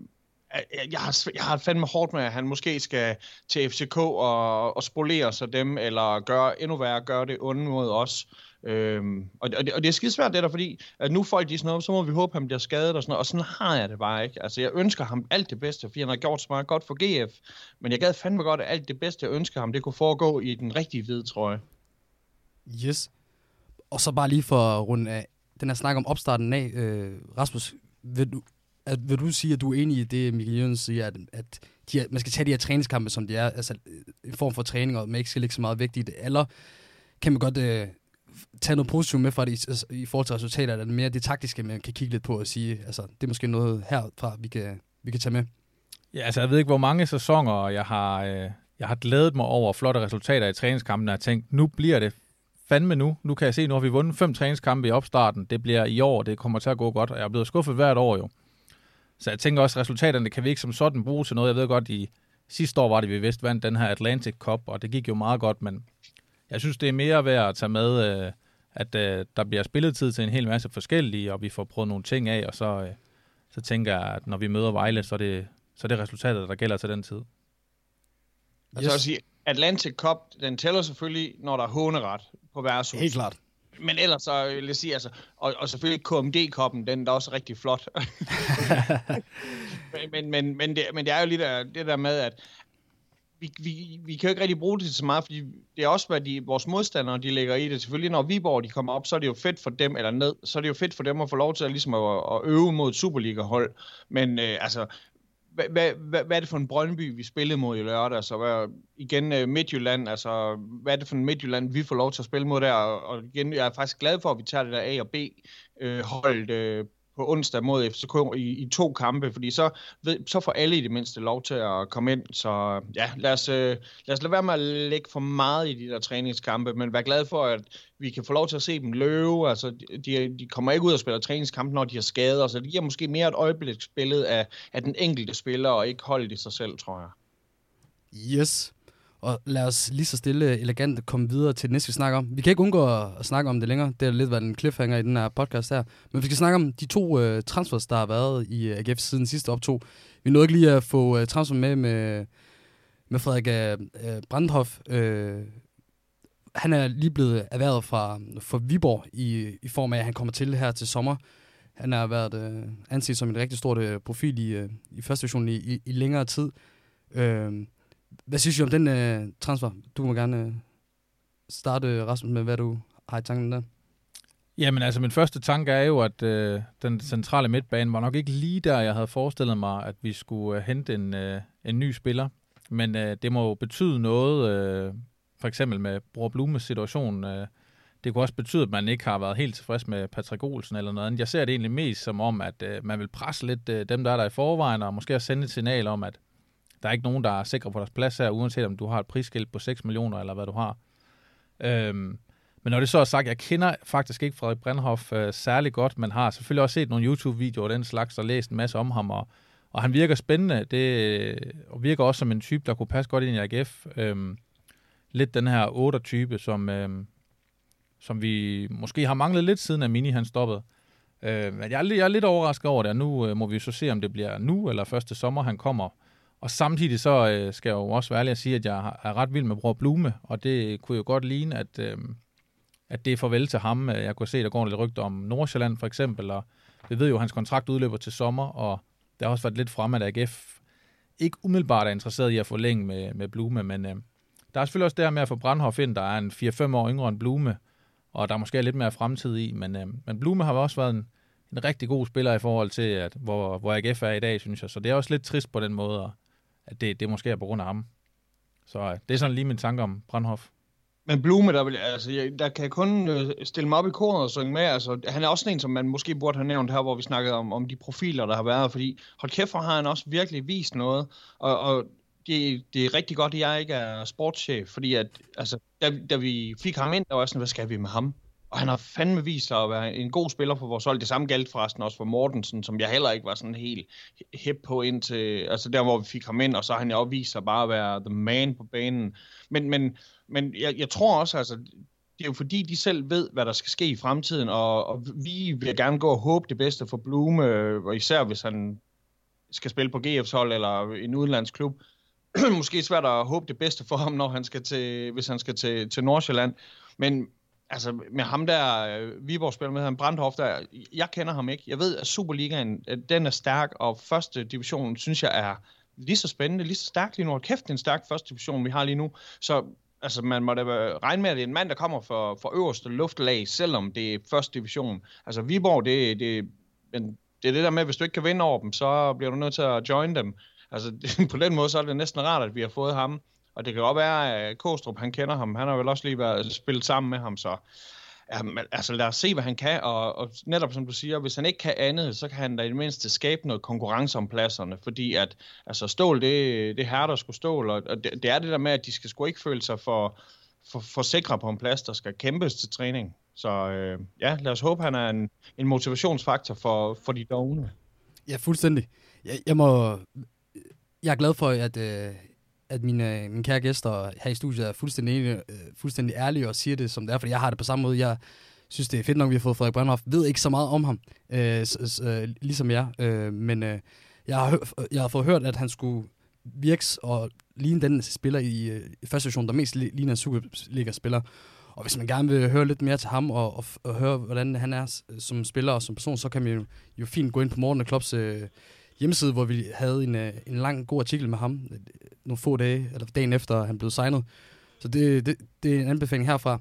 Øh, øh, jeg har, jeg har fandme hårdt med, at han måske skal til FCK og, og spolere sig dem, eller gøre endnu værre, gøre det onde mod os. Øhm, og, det, og det er skidesvært det der, fordi at nu folk de sådan noget, så må vi håbe, at han bliver skadet og sådan noget, og sådan har jeg det bare ikke. Altså jeg ønsker ham alt det bedste, fordi han har gjort så meget godt for GF, men jeg gad fandme godt, at alt det bedste, jeg ønsker ham, det kunne foregå i den rigtige hvide trøje. Yes. Og så bare lige for at runde af, den her snak om opstarten af, øh, Rasmus, vil du, at, vil du sige, at du er enig i det, Michael Jørgensen siger, at, at de her, man skal tage de her træningskampe, som de er, altså øh, en form for træning, og man ikke skal lægge så meget vægt i det, eller kan man godt øh, tage noget positivt med fra det i, altså, i forhold til resultater, eller mere det taktiske, man kan kigge lidt på og sige, altså det er måske noget herfra, vi kan, vi kan tage med? Ja, altså jeg ved ikke, hvor mange sæsoner jeg har, øh, jeg har glædet mig over flotte resultater i træningskampen, og jeg tænkt, nu bliver det fandme nu. Nu kan jeg se, nu har vi vundet fem træningskampe i opstarten. Det bliver i år, det kommer til at gå godt, og jeg er blevet skuffet hvert år jo. Så jeg tænker også, at resultaterne kan vi ikke som sådan bruge til noget. Jeg ved godt, i sidste år var det, vi vist vandt den her Atlantic Cup, og det gik jo meget godt, men jeg synes, det er mere værd at tage med, øh, at øh, der bliver spilletid til en hel masse forskellige, og vi får prøvet nogle ting af, og så, øh, så tænker jeg, at når vi møder Vejle, så er det, så er det resultatet, der gælder til den tid. Yes. Altså at sige, Atlantic Cup, den tæller selvfølgelig, når der er håneret på værtshus. Helt klart men ellers så vil jeg sige, altså, og, og selvfølgelig KMD-koppen, den er også rigtig flot. men, men, men, men, det, men det er jo lidt der, det der med, at vi, vi, vi kan jo ikke rigtig bruge det så meget, fordi det er også, hvad de, vores modstandere de lægger i det. Selvfølgelig, når Viborg de kommer op, så er det jo fedt for dem, eller ned, så er det jo fedt for dem at få lov til at, ligesom at, at øve mod et Superliga-hold. Men øh, altså, hvad, hvad, hvad er det for en Brøndby, vi spillede mod i lørdag? Så hvad, igen øh, Midtjylland, altså hvad er det for en Midtjylland, vi får lov til at spille mod der? Og, og igen, jeg er faktisk glad for, at vi tager det der A og B øh, holdt øh, på onsdag mod FCK i, i to kampe, fordi så, ved, så får alle i det mindste lov til at komme ind. Så ja, lad os, øh, lad os lade være med at lægge for meget i de der træningskampe, men vær glad for, at vi kan få lov til at se dem løbe. Altså, de, de kommer ikke ud og spiller træningskampe, når de har skader, så det giver måske mere et øjebliksbillede af, af den enkelte spiller, og ikke holdet i sig selv, tror jeg. Yes. Og lad os lige så stille elegant komme videre til det næste, vi snakker om. Vi kan ikke undgå at snakke om det længere. Det har lidt været en cliffhanger i den her podcast her. Men vi skal snakke om de to øh, transfers, der har været i øh, AGF siden sidste optog. Vi nåede ikke lige at få øh, transfer med med, med Frederik øh, øh, Brandhoff. Øh, han er lige blevet erhvervet fra, fra Viborg i, i form af, at han kommer til her til sommer. Han har været øh, anset som en rigtig stor øh, profil i, øh, i første division i, i, i længere tid. Øh, hvad synes du om den øh, transfer? Du må gerne øh, starte, øh, Rasmus, med hvad du har i tanken der. Jamen altså, min første tanke er jo, at øh, den centrale midtbane var nok ikke lige der, jeg havde forestillet mig, at vi skulle øh, hente en, øh, en ny spiller. Men øh, det må jo betyde noget, øh, for eksempel med Bror Blumes situation. Øh, det kunne også betyde, at man ikke har været helt tilfreds med Patrick Olsen eller noget andet. Jeg ser det egentlig mest som om, at øh, man vil presse lidt øh, dem, der er der i forvejen, og måske også sende et signal om, at der er ikke nogen, der er sikre på deres plads her, uanset om du har et prisskilt på 6 millioner, eller hvad du har. Øhm, men når det så er sagt, jeg kender faktisk ikke Frederik Brandhoff øh, særlig godt, men har selvfølgelig også set nogle YouTube-videoer og den slags, og læst en masse om ham, og, og han virker spændende, det, øh, og virker også som en type, der kunne passe godt ind i AGF. Øhm, lidt den her 8-type, som, øhm, som vi måske har manglet lidt siden, at Mini han stoppede. Øh, men jeg er, jeg er lidt overrasket over det, og nu øh, må vi så se, om det bliver nu eller første sommer, han kommer. Og samtidig så øh, skal jeg jo også være ærlig at sige, at jeg er ret vild med Bror Blume, og det kunne jo godt ligne, at, øh, at det er farvel til ham. Øh, jeg kunne se, der går lidt rygter om Nordsjælland for eksempel, og vi ved jo, at hans kontrakt udløber til sommer, og der har også været lidt frem, at AGF ikke umiddelbart er interesseret i at forlænge med, med Blume, men øh, der er selvfølgelig også det her med at få Brandhoff ind, der er en 4-5 år yngre end Blume, og der er måske lidt mere fremtid i, men, øh, men Blume har også været en, en rigtig god spiller i forhold til, at, hvor, hvor AGF er i dag, synes jeg. Så det er også lidt trist på den måde, at det, det måske er på grund af ham. Så øh, det er sådan lige min tanke om Brandhoff. Men Blume, der, vil, altså, jeg, der kan jeg kun øh, stille mig op i koret og synge med. Altså, han er også en, som man måske burde have nævnt her, hvor vi snakkede om, om de profiler, der har været. Fordi hold kæft, for har han også virkelig vist noget. Og, og det, det er rigtig godt, at jeg ikke er sportschef, fordi at, altså, da, da vi fik ham ind, der var sådan, hvad skal vi med ham? Og han har fandme vist sig at være en god spiller for vores hold. Det samme galt forresten også for Mortensen, som jeg heller ikke var sådan helt hip på indtil, altså der hvor vi fik ham ind, og så har han jo vist sig bare at være the man på banen. Men, men, men jeg, jeg tror også, altså, det er jo fordi, de selv ved, hvad der skal ske i fremtiden, og, og vi vil gerne gå og håbe det bedste for Blume, øh, og især hvis han skal spille på GF's hold eller en udenlandsklub. Måske svært at håbe det bedste for ham, når han skal til, hvis han skal til, til Nordsjælland. Men, altså med ham der, øh, Viborg spiller med, han Brandhoff der, jeg kender ham ikke. Jeg ved, at Superligaen, øh, den er stærk, og første division, synes jeg, er lige så spændende, lige så stærk lige nu. Kæft, det er en stærk første division, vi har lige nu. Så altså, man må da regne med, at det er en mand, der kommer fra, fra øverste luftlag, selvom det er første division. Altså Viborg, det, det, men det er det der med, at hvis du ikke kan vinde over dem, så bliver du nødt til at join dem. Altså på den måde, så er det næsten rart, at vi har fået ham. Og det kan godt være, at Kostrup, han kender ham. Han har vel også lige været spillet sammen med ham, så... Ja, altså lad os se, hvad han kan, og, og netop som du siger, hvis han ikke kan andet, så kan han da i det mindste skabe noget konkurrence om pladserne, fordi at altså stål, det, det her, der skulle stål, og det, det er det der med, at de skal sgu ikke føle sig for, for, for sikre på en plads, der skal kæmpes til træning. Så øh, ja, lad os håbe, han er en, en motivationsfaktor for, for de dogne. Ja, fuldstændig. Jeg, jeg må... Jeg er glad for, at, øh, at mine, øh, mine kære gæster her i studiet er fuldstændig, enige, øh, fuldstændig ærlige og siger det, som det er, fordi jeg har det på samme måde. Jeg synes, det er fedt nok, vi har fået Frederik Brandhoff. Ved ikke så meget om ham, øh, s, s, øh, ligesom jeg, øh, men øh, jeg, har, jeg har fået hørt, at han skulle virke og ligne den spiller i, øh, i første division, der mest ligner en Superliga-spiller. Og hvis man gerne vil høre lidt mere til ham, og, og, og høre, hvordan han er som spiller og som person, så kan man jo, jo fint gå ind på Morten Klops øh, hjemmeside, hvor vi havde en, øh, en lang, god artikel med ham, øh, nogle få dage, eller dagen efter han blev signet. Så det, det, det er en anbefaling herfra.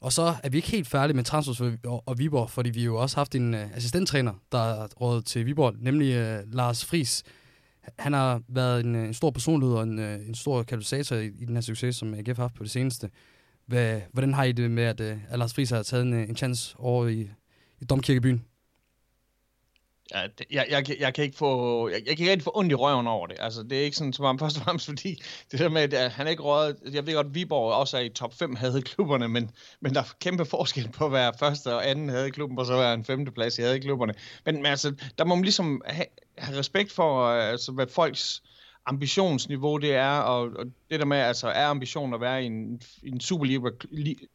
Og så er vi ikke helt færdige med transfers og, og Viborg, fordi vi jo også haft en øh, assistenttræner, der er rådet til Viborg, nemlig uh, Lars Fris. han har været en, en stor personlighed og en, en stor katalysator i, i den her succes, som AGF har haft på det seneste. Hvad, hvordan har I det med, at, at Lars Friis har taget en, en chance over i, i Domkirkebyen? Ja, det, jeg, jeg, jeg, kan ikke få, jeg, jeg kan ikke rigtig få ondt i røven over det. Altså, det er ikke sådan, som om først og fremmest, fordi det der med, at han er ikke røget, jeg ved godt, at Viborg også er i top 5 havde klubberne, men, men der er kæmpe forskel på at være første og anden havde klubben, og så være en femteplads i havde klubberne. Men, men altså, der må man ligesom have, have respekt for, øh, altså, hvad folks ambitionsniveau det er, og, og det der med, altså, er ambitionen at være i en, i en Superliga,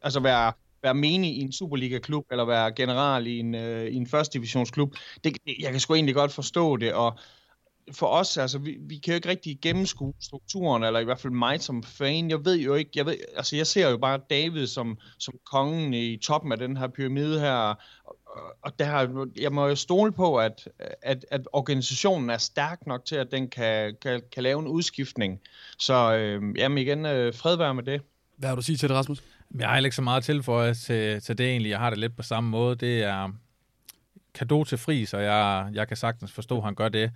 altså være være menig i en Superliga-klub, eller være general i en, øh, i en første divisionsklub. Det, jeg kan sgu egentlig godt forstå det, og for os, altså, vi, vi kan jo ikke rigtig gennemskue strukturen, eller i hvert fald mig som fan. Jeg ved jo ikke, jeg, ved, altså, jeg ser jo bare David som, som kongen i toppen af den her pyramide her, og, og der, jeg må jo stole på, at, at, at organisationen er stærk nok til, at den kan, kan, kan lave en udskiftning. Så øh, jamen igen, øh, fred være med det. Hvad har du at sige til det, Rasmus? Jeg har ikke så meget tilføje til, til det egentlig. Jeg har det lidt på samme måde. Det er kado til Fris, og jeg, jeg kan sagtens forstå, at han gør det.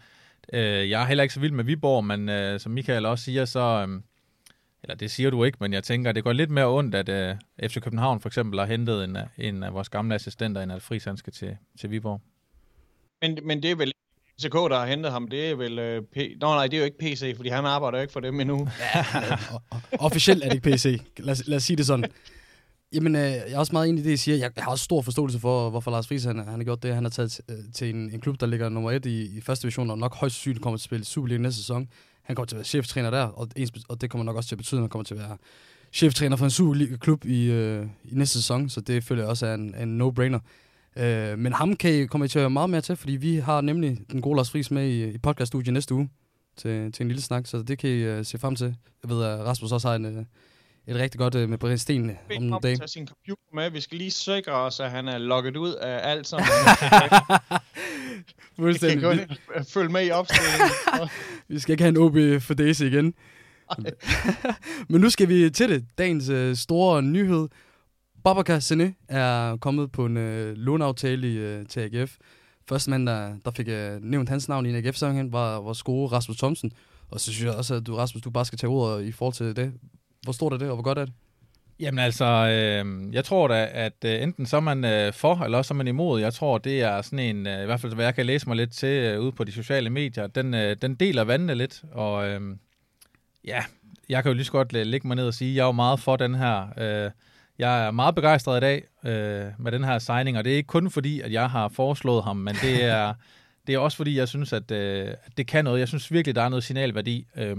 Øh, jeg er heller ikke så vild med Viborg, men øh, som Michael også siger, så... Øh, eller det siger du ikke, men jeg tænker, det går lidt mere ondt, at øh, FC København for eksempel har hentet en, en af vores gamle assistenter, end at Friis han skal til, til Viborg. Men, men det er vel FCK, der har hentet ham, det er vel... Øh, P... Nå nej, det er jo ikke PC, fordi han arbejder jo ikke for dem endnu. Ja, officielt er det ikke PC. Lad os, lad os sige det sådan. Jamen, øh, jeg er også meget enig i det, I siger. Jeg, jeg har også stor forståelse for, hvorfor Lars Friis han, han har gjort det. Han har taget t- til en, en klub, der ligger nummer et i, i første division, og nok højst sandsynligt kommer til at spille Superliga næste sæson. Han kommer til at være cheftræner der, og, ens, og det kommer nok også til at betyde, at han kommer til at være cheftræner for en Superliga-klub i, øh, i næste sæson, så det føler jeg også er en, en no-brainer. Øh, men ham kan I komme til at høre meget mere til, fordi vi har nemlig den gode Lars Friis med i, i podcaststudiet næste uge til, til en lille snak, så det kan I uh, se frem til. Jeg ved, at Rasmus også har en, uh, et rigtig godt uh, med Brian Sten om en dag. tage sin computer med. Vi skal lige sikre os, at han er logget ud af alt sammen. Fuldstændig. Vi kan følge med i opstillingen. vi skal ikke have en OB for Daisy igen. Men nu skal vi til det. Dagens uh, store nyhed. Babacar Sene er kommet på en øh, låneaftale i, øh, til AGF. Første mand, der, der fik øh, nævnt hans navn i en AGF-sammenhæng, var vores gode Rasmus Thomsen. Og så synes jeg også, at du, Rasmus, du bare skal tage ordet i forhold til det. Hvor stort er det, og hvor godt er det? Jamen altså, øh, jeg tror da, at øh, enten så er man øh, for, eller også er man imod. Jeg tror, det er sådan en, øh, i hvert fald hvad jeg kan læse mig lidt til øh, ude på de sociale medier, den, øh, den deler vandene lidt. Og øh, ja, jeg kan jo lige så godt øh, lægge mig ned og sige, at jeg er jo meget for den her... Øh, jeg er meget begejstret i dag øh, med den her signing, og det er ikke kun fordi, at jeg har foreslået ham, men det er, det er også fordi, jeg synes, at, øh, at det kan noget. Jeg synes virkelig, der er noget signalværdi. Øh,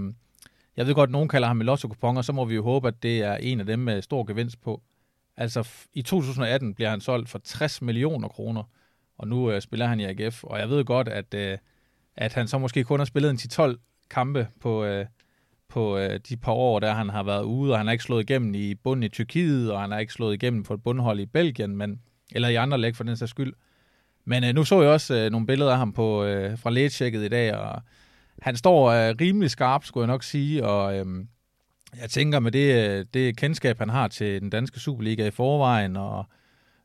jeg ved godt, at nogen kalder ham en lotto og så må vi jo håbe, at det er en af dem med stor gevinst på. Altså, i 2018 bliver han solgt for 60 millioner kroner, og nu øh, spiller han i AGF, og jeg ved godt, at, øh, at han så måske kun har spillet en 10-12 kampe på, øh, på øh, de par år, der han har været ude, og han har ikke slået igennem i bunden i Tyrkiet, og han har ikke slået igennem på et bundhold i Belgien, men, eller i andre læg for den sags skyld. Men øh, nu så jeg også øh, nogle billeder af ham på, øh, fra lægetjekket i dag, og han står øh, rimelig skarp, skulle jeg nok sige, og øh, jeg tænker med det, øh, det kendskab, han har til den danske Superliga i forvejen, og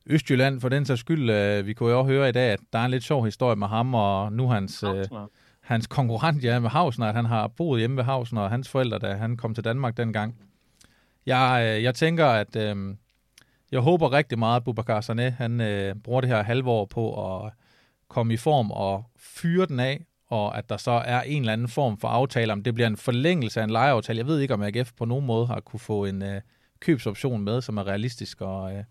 Østjylland for den sags skyld, øh, vi kunne jo også høre i dag, at der er en lidt sjov historie med ham, og nu hans... Øh, hans konkurrent ja, med Hausner, at han har boet hjemme ved Hausner, og hans forældre, da han kom til Danmark dengang. Jeg, øh, jeg tænker, at øh, jeg håber rigtig meget, at Bubakar Sané, han øh, bruger det her halvår på at komme i form og fyre den af, og at der så er en eller anden form for aftale, om det bliver en forlængelse af en lejeaftale. Jeg ved ikke, om AGF på nogen måde har kunne få en øh, købsoption med, som er realistisk og, øh,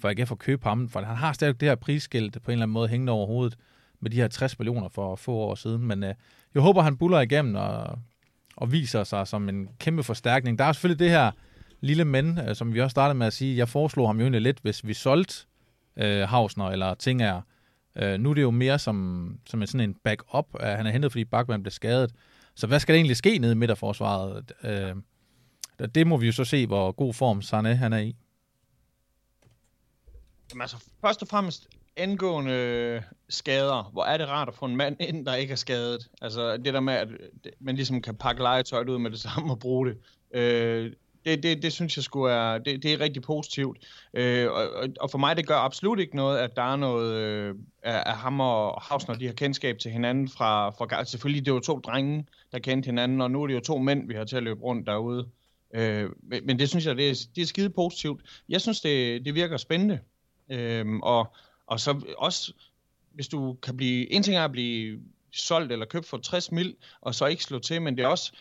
for AGF at købe ham, for han har stadig det her prisskilt på en eller anden måde hængende over hovedet med de her 60 millioner for få år siden. Men øh, jeg håber, han buller igennem og, og viser sig som en kæmpe forstærkning. Der er selvfølgelig det her lille men, øh, som vi også startede med at sige. Jeg foreslog ham jo egentlig lidt, hvis vi solgte øh, Hausner eller Tinger. Øh, nu er det jo mere som, som en, sådan en backup. Uh, han er hentet, fordi Bachmann blev skadet. Så hvad skal der egentlig ske nede i midterforsvaret? Øh, det må vi jo så se, hvor god form Sané han er i. Jamen altså, først og fremmest, angående skader, hvor er det rart at få en mand ind, der ikke er skadet. Altså det der med, at man ligesom kan pakke legetøjet ud med det samme og bruge det. Øh, det, det, det synes jeg skulle er, det, det er rigtig positivt. Øh, og, og for mig, det gør absolut ikke noget, at der er noget øh, af ham og Hausner, de har kendskab til hinanden fra, fra, selvfølgelig det var to drenge, der kendte hinanden, og nu er det jo to mænd, vi har til at løbe rundt derude. Øh, men, men det synes jeg, det er, det er skide positivt. Jeg synes, det, det virker spændende. Øh, og, og så også, hvis du kan blive, en ting er at blive solgt eller købt for 60 mil, og så ikke slå til, men det er også,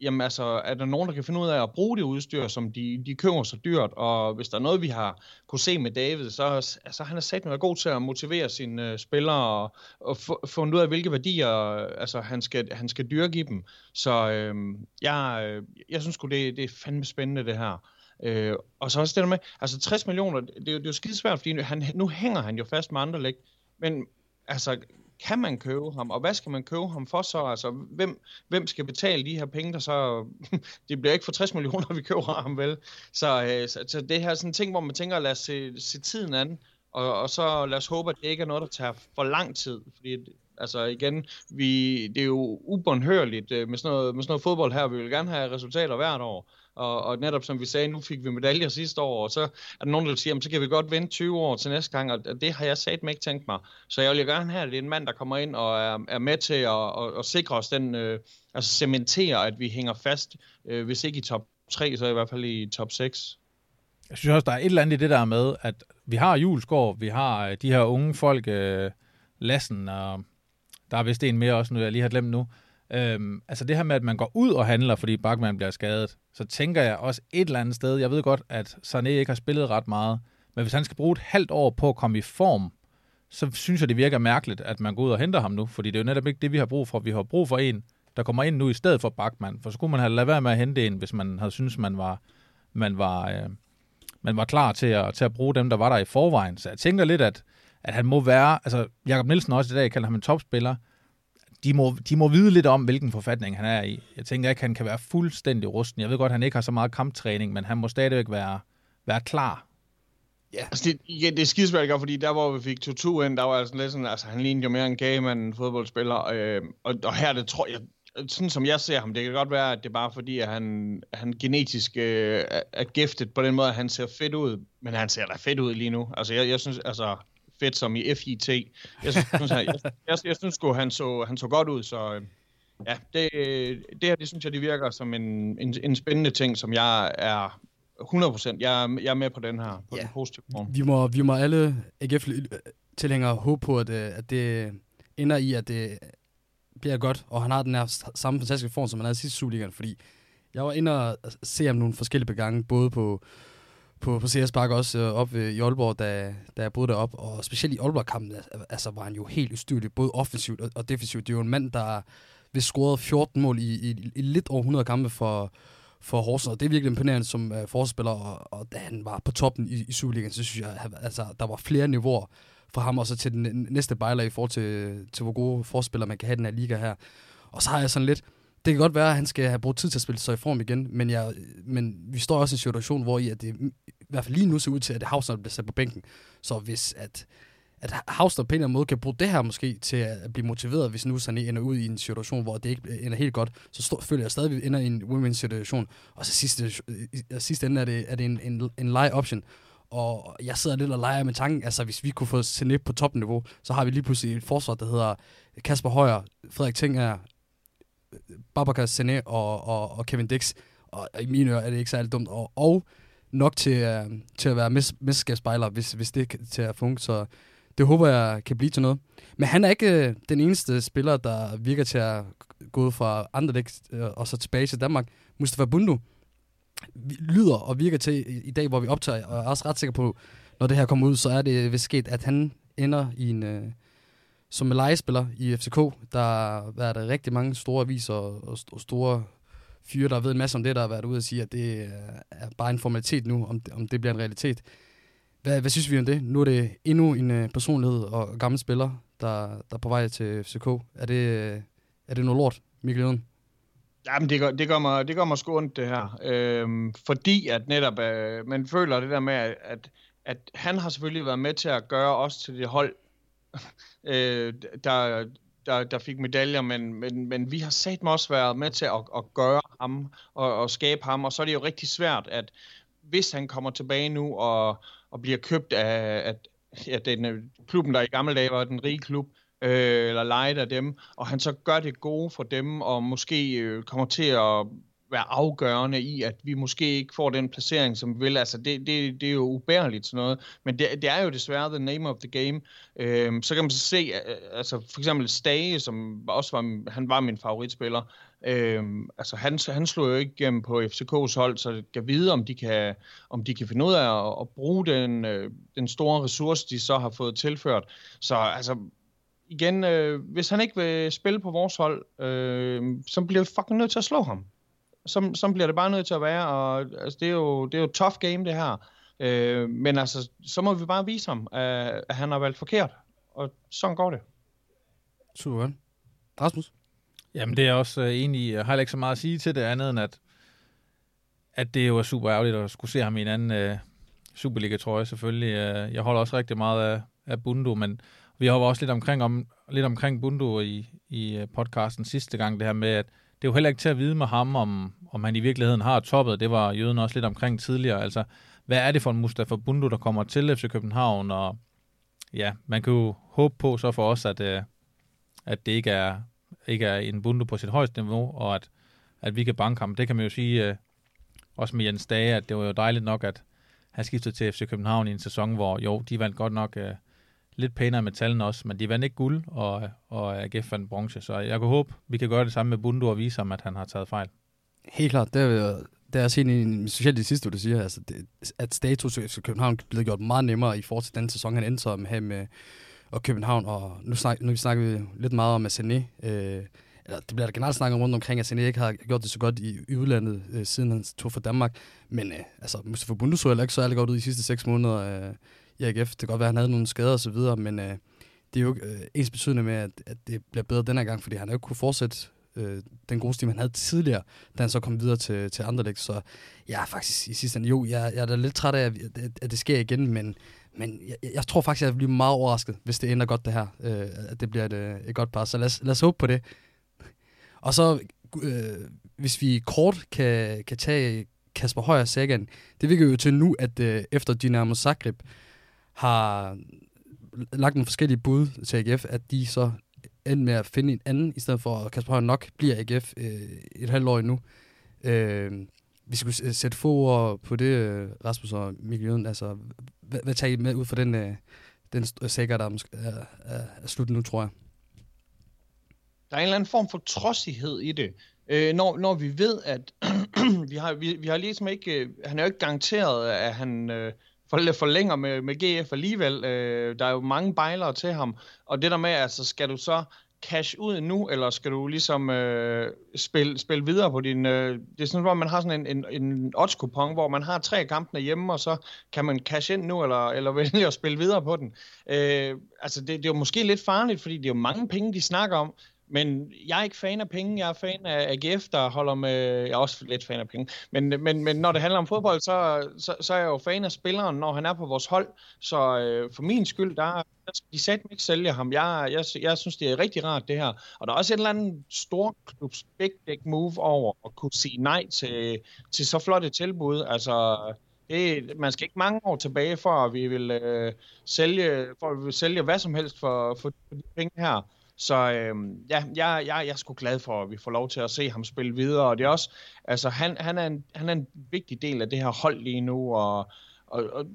jamen altså, er der nogen, der kan finde ud af at bruge det udstyr, som de, de køber så dyrt, og hvis der er noget, vi har kunne se med David, så altså, han er sat været god til at motivere sine uh, spillere, og, og fundet ud af, hvilke værdier altså, han, skal, han skal dyrke i dem. Så øhm, øh, jeg, jeg synes sgu, det, det er fandme spændende, det her. Øh, og så også det der med, altså 60 millioner, det, det er jo skidesvært, fordi han, nu hænger han jo fast med andre læg, men altså, kan man købe ham, og hvad skal man købe ham for så? Altså, hvem, hvem skal betale de her penge, der så... det bliver ikke for 60 millioner, vi køber ham, vel? Så, øh, så, så det her er sådan en ting, hvor man tænker, lad os se, se tiden an, og, og så lad os håbe, at det ikke er noget, der tager for lang tid, fordi altså igen, vi, det er jo ubåndhørligt øh, med sådan, noget, med sådan noget fodbold her, vi vil gerne have resultater hvert år, og, og netop som vi sagde, nu fik vi medaljer sidste år, og så er der nogen, der siger, så kan vi godt vente 20 år til næste gang, og det har jeg sat mig ikke tænkt mig. Så jeg vil gerne have, at det er en mand, der kommer ind og er, er med til at, og, og sikre os den, øh, altså cementere, at vi hænger fast, øh, hvis ikke i top 3, så i hvert fald i top 6. Jeg synes også, der er et eller andet i det der med, at vi har Julesgaard, vi har øh, de her unge folk, øh, Lassen, og der er vist en mere også, nu jeg lige har glemt nu, Øhm, altså det her med, at man går ud og handler, fordi Bachmann bliver skadet, så tænker jeg også et eller andet sted, jeg ved godt, at Sané ikke har spillet ret meget, men hvis han skal bruge et halvt år på at komme i form, så synes jeg, det virker mærkeligt, at man går ud og henter ham nu, fordi det er jo netop ikke det, vi har brug for. Vi har brug for en, der kommer ind nu i stedet for Bachmann, for så kunne man have lavet være med at hente en, hvis man havde syntes, man var, man var, øh, man var klar til at, til at bruge dem, der var der i forvejen. Så jeg tænker lidt, at, at han må være, altså Jakob Nielsen også i dag kalder ham en topspiller, de må, de må vide lidt om, hvilken forfatning han er i. Jeg tænker ikke, han kan være fuldstændig rusten. Jeg ved godt, at han ikke har så meget kamptræning, men han må stadigvæk være, være klar. Ja, altså det, ja, det er skidesvært, fordi der hvor vi fik Tutu ind, der var altså lidt sådan, altså han lignede jo mere en gayman en fodboldspiller, øh, og, og her det tror jeg, sådan som jeg ser ham, det kan godt være, at det er bare fordi, at han, han genetisk øh, er giftet på den måde, at han ser fedt ud, men han ser da fedt ud lige nu. Altså jeg, jeg synes, altså fedt som i FIT. Jeg synes, han, jeg, jeg, jeg synes sgu, han så, han så godt ud, så øh, ja, det, det her, det synes jeg, det virker som en, en, en spændende ting, som jeg er 100%, jeg, jeg er med på den her, på ja. den positive form. Vi må, vi må alle AGF-tilhængere håbe på, at, øh, at det ender i, at det bliver godt, og han har den her samme fantastiske form, som han havde sidste Superligaen, fordi jeg var inde og se ham nogle forskellige gange, både på på, på CS Park også øh, op ved, i Aalborg, da, da jeg boede deroppe. Og specielt i Aalborg-kampen, altså, var han jo helt ustyrlig, både offensivt og, og defensivt. Det er jo en mand, der vil scoret 14 mål i, i, i lidt over 100 kampe for, for Horsens, og det er virkelig imponerende som øh, forspiller, og, og da han var på toppen i, i Superligaen, så synes jeg, altså, der var flere niveauer for ham, også til den næste bejler i forhold til, til hvor gode forspillere man kan have den her liga her. Og så har jeg sådan lidt, det kan godt være, at han skal have brugt tid til at spille sig i form igen, men, jeg, men vi står også i en situation, hvor i, at det i hvert fald lige nu ser ud til, at Havsner bliver sat på bænken. Så hvis at, at Havsner på en eller anden måde kan bruge det her måske til at blive motiveret, hvis nu Sané ender ud i en situation, hvor det ikke ender helt godt, så stå, føler jeg stadig, at vi ender i en win-win situation. Og så sidste, sidste ende er det, er det en, en, en lie option. Og jeg sidder lidt og leger med tanken, altså hvis vi kunne få Sané på topniveau, så har vi lige pludselig et forsvar, der hedder Kasper Højer, Frederik Tinger, Babacar Sané og, og, og Kevin Dix. Og i mine ører er det ikke særlig dumt. Og, og nok til, øh, til at være mes- mesterskabsspejler, hvis, hvis det kan, til at funke. Så det håber jeg kan blive til noget. Men han er ikke øh, den eneste spiller, der virker til at gå fra andre øh, og så tilbage til Danmark. Mustafa Bundu lyder og virker til i, dag, hvor vi optager, og er også ret sikker på, når det her kommer ud, så er det vist sket, at han ender i en, øh, som legespiller i FCK. Der har været rigtig mange store aviser og, og store fyre, der ved en masse om det, der har været ude og sige, at det øh, er bare en formalitet nu, om det, om det bliver en realitet. Hvad, hvad synes vi om det? Nu er det endnu en øh, personlighed og gammel spiller, der, der er på vej til FCK. Er det, øh, er det noget lort, Mikkel Jøden? Jamen, det gør, det gør mig, det gør mig sgu ondt, det her. Øhm, fordi at netop, øh, man føler det der med, at, at han har selvfølgelig været med til at gøre os til det hold, øh, der, der, der fik medaljer, men, men, men vi har sat også været med til at, at gøre ham og, og skabe ham, og så er det jo rigtig svært, at hvis han kommer tilbage nu og, og bliver købt af, at ja, den, øh, klubben, der i gamle dage var den rige klub, øh, eller lejet af dem, og han så gør det gode for dem, og måske øh, kommer til at være afgørende i, at vi måske ikke får den placering, som vi vil. Altså, det, det, det er jo ubærligt sådan noget. Men det, det er jo desværre the name of the game. Øhm, så kan man så se, øh, øh, altså for eksempel Stage, som også var, han var min favoritspiller, øhm, altså han, han slog jo ikke igennem på FCK's hold, så det kan vide, om de kan, om de kan finde ud af at, at bruge den, øh, den store ressource, de så har fået tilført. Så altså, igen, øh, hvis han ikke vil spille på vores hold, øh, så bliver vi fucking nødt til at slå ham så, så bliver det bare nødt til at være, og altså, det, er jo, det er jo et tough game, det her. Øh, men altså, så må vi bare vise ham, at, at han har valgt forkert, og sådan går det. Super. Rasmus? Jamen, det er også uh, enig i. Jeg har ikke så meget at sige til det andet, end at, at det jo er super ærgerligt at skulle se ham i en anden uh, Superliga-trøje, selvfølgelig. Uh, jeg holder også rigtig meget af, af Bundo, men vi har også lidt omkring, om, lidt omkring Bundo i, i podcasten sidste gang, det her med, at det er jo heller ikke til at vide med ham, om, om han i virkeligheden har toppet. Det var jøden også lidt omkring tidligere. Altså, hvad er det for en Mustafa Bundu, der kommer til FC København? Og ja, man kan jo håbe på så for os, at, øh, at det ikke er, ikke er en Bundu på sit højeste niveau, og at, at vi kan banke ham. Det kan man jo sige, øh, også med Jens Dage, at det var jo dejligt nok, at han skiftede til FC København i en sæson, hvor jo, de vandt godt nok øh, lidt pænere med tallene også, men de vandt ikke guld, og, og AGF vandt bronze. Så jeg kan håbe, vi kan gøre det samme med Bundu og vise ham, at han har taget fejl. Helt klart. Det er, det er også en, specielt det sidste, du siger, altså, det, at status i København er blevet gjort meget nemmere i forhold til den sæson, han endte med her med og København. Og nu, snak, nu snakker vi lidt meget om Assené. Øh, eller det bliver der generelt snakket rundt omkring, at Assené ikke har gjort det så godt i, i udlandet, øh, siden han tog for Danmark. Men øh, altså, Mustafa Bundu så heller ikke så ærligt godt ud i de sidste seks måneder. Øh, i AGF. Det kan godt være, at han havde nogle skader og så videre, men øh, det er jo øh, ens betydende med, at, at det bliver bedre denne gang, fordi han har jo ikke kunne fortsætte øh, den gode stil, han havde tidligere, da han så kom videre til, til andre læg. Så jeg er faktisk i sidste ende, jo, jeg, jeg er da lidt træt af, at, at det sker igen, men, men jeg, jeg tror faktisk, at jeg bliver meget overrasket, hvis det ender godt det her, øh, at det bliver et, øh, et godt par. Så lad os, lad os håbe på det. Og så, øh, hvis vi kort kan, kan tage Kasper Højer Sagan, det virker jo til nu, at øh, efter Dynamo Zagreb, har lagt nogle forskellige bud til AGF, at de så endte med at finde en anden, i stedet for at Kasper Højer nok bliver AGF øh, et halvt år endnu. Øh, vi skulle sætte få ord på det, øh, Rasmus og Mikkel Jøden. Altså, hvad, hvad tager I med ud for den, øh, den sækker, øh, der er, er, er slut nu, tror jeg? Der er en eller anden form for trodsighed i det. Øh, når, når vi ved, at vi har, vi, vi har ligesom ikke, øh, han er jo ikke garanteret, at han, øh, for, forlænger med, med GF alligevel. Øh, der er jo mange bejlere til ham. Og det der med, altså skal du så cash ud nu, eller skal du ligesom øh, spille, spille videre på din... Øh, det er sådan, hvor man har sådan en, en, en odds-kupon, hvor man har tre kampe hjemme, og så kan man cash ind nu, eller, eller vælge at spille videre på den. Øh, altså, det, det er jo måske lidt farligt, fordi det er jo mange penge, de snakker om, men jeg er ikke fan af penge. Jeg er fan af AGF, der holder med... Jeg er også lidt fan af penge. Men, men, men når det handler om fodbold, så, så, så er jeg jo fan af spilleren, når han er på vores hold. Så øh, for min skyld, der, der skal de satme ikke sælge ham. Jeg, jeg, jeg synes, det er rigtig rart, det her. Og der er også et eller andet stor klubs big dick move over at kunne sige nej til, til så flotte tilbud. Altså, det, man skal ikke mange år tilbage, for at vi vil øh, sælge, for at vi vil sælge hvad som helst for, for de penge her. Så øh, ja, jeg, jeg, jeg er sgu glad for, at vi får lov til at se ham spille videre, og det er også, altså han, han, er, en, han er en vigtig del af det her hold lige nu, og, og, og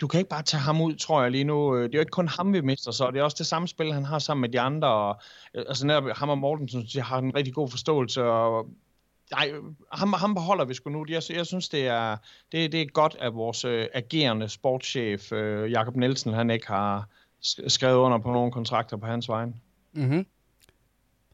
du kan ikke bare tage ham ud, tror jeg lige nu. Øh, det er jo ikke kun ham, vi mister, så det er også det samme spil, han har sammen med de andre. Og, øh, altså netop ham og Morten, synes jeg har en rigtig god forståelse, og nej, ham, ham beholder vi sgu nu. Jeg, jeg synes, det er, det, det er godt, at vores øh, agerende sportschef, øh, Jakob Nielsen, han ikke har skrevet under på nogle kontrakter på hans vegne. Mm-hmm.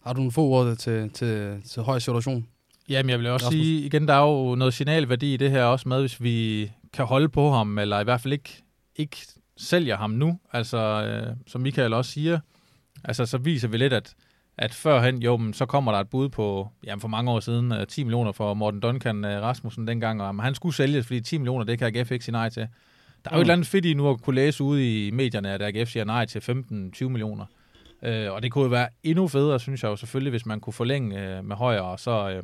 Har du nogle få ord til, til, til høj situation? Jamen, jeg vil også Rasmus. sige, igen, der er jo noget signalværdi i det her også med, hvis vi kan holde på ham, eller i hvert fald ikke, ikke sælger ham nu. Altså, øh, som Michael også siger, altså, så viser vi lidt, at, at førhen, jo, men så kommer der et bud på, jamen for mange år siden, 10 øh, millioner for Morten Duncan øh, Rasmussen dengang, og han skulle sælges, fordi 10 millioner, det kan AGF ikke sige nej til. Der er jo mm. et eller andet fedt i nu at kunne læse ude i medierne, at AGF siger nej til 15-20 millioner. Øh, og det kunne jo være endnu federe, synes jeg jo selvfølgelig, hvis man kunne forlænge øh, med højre. Og så, øh,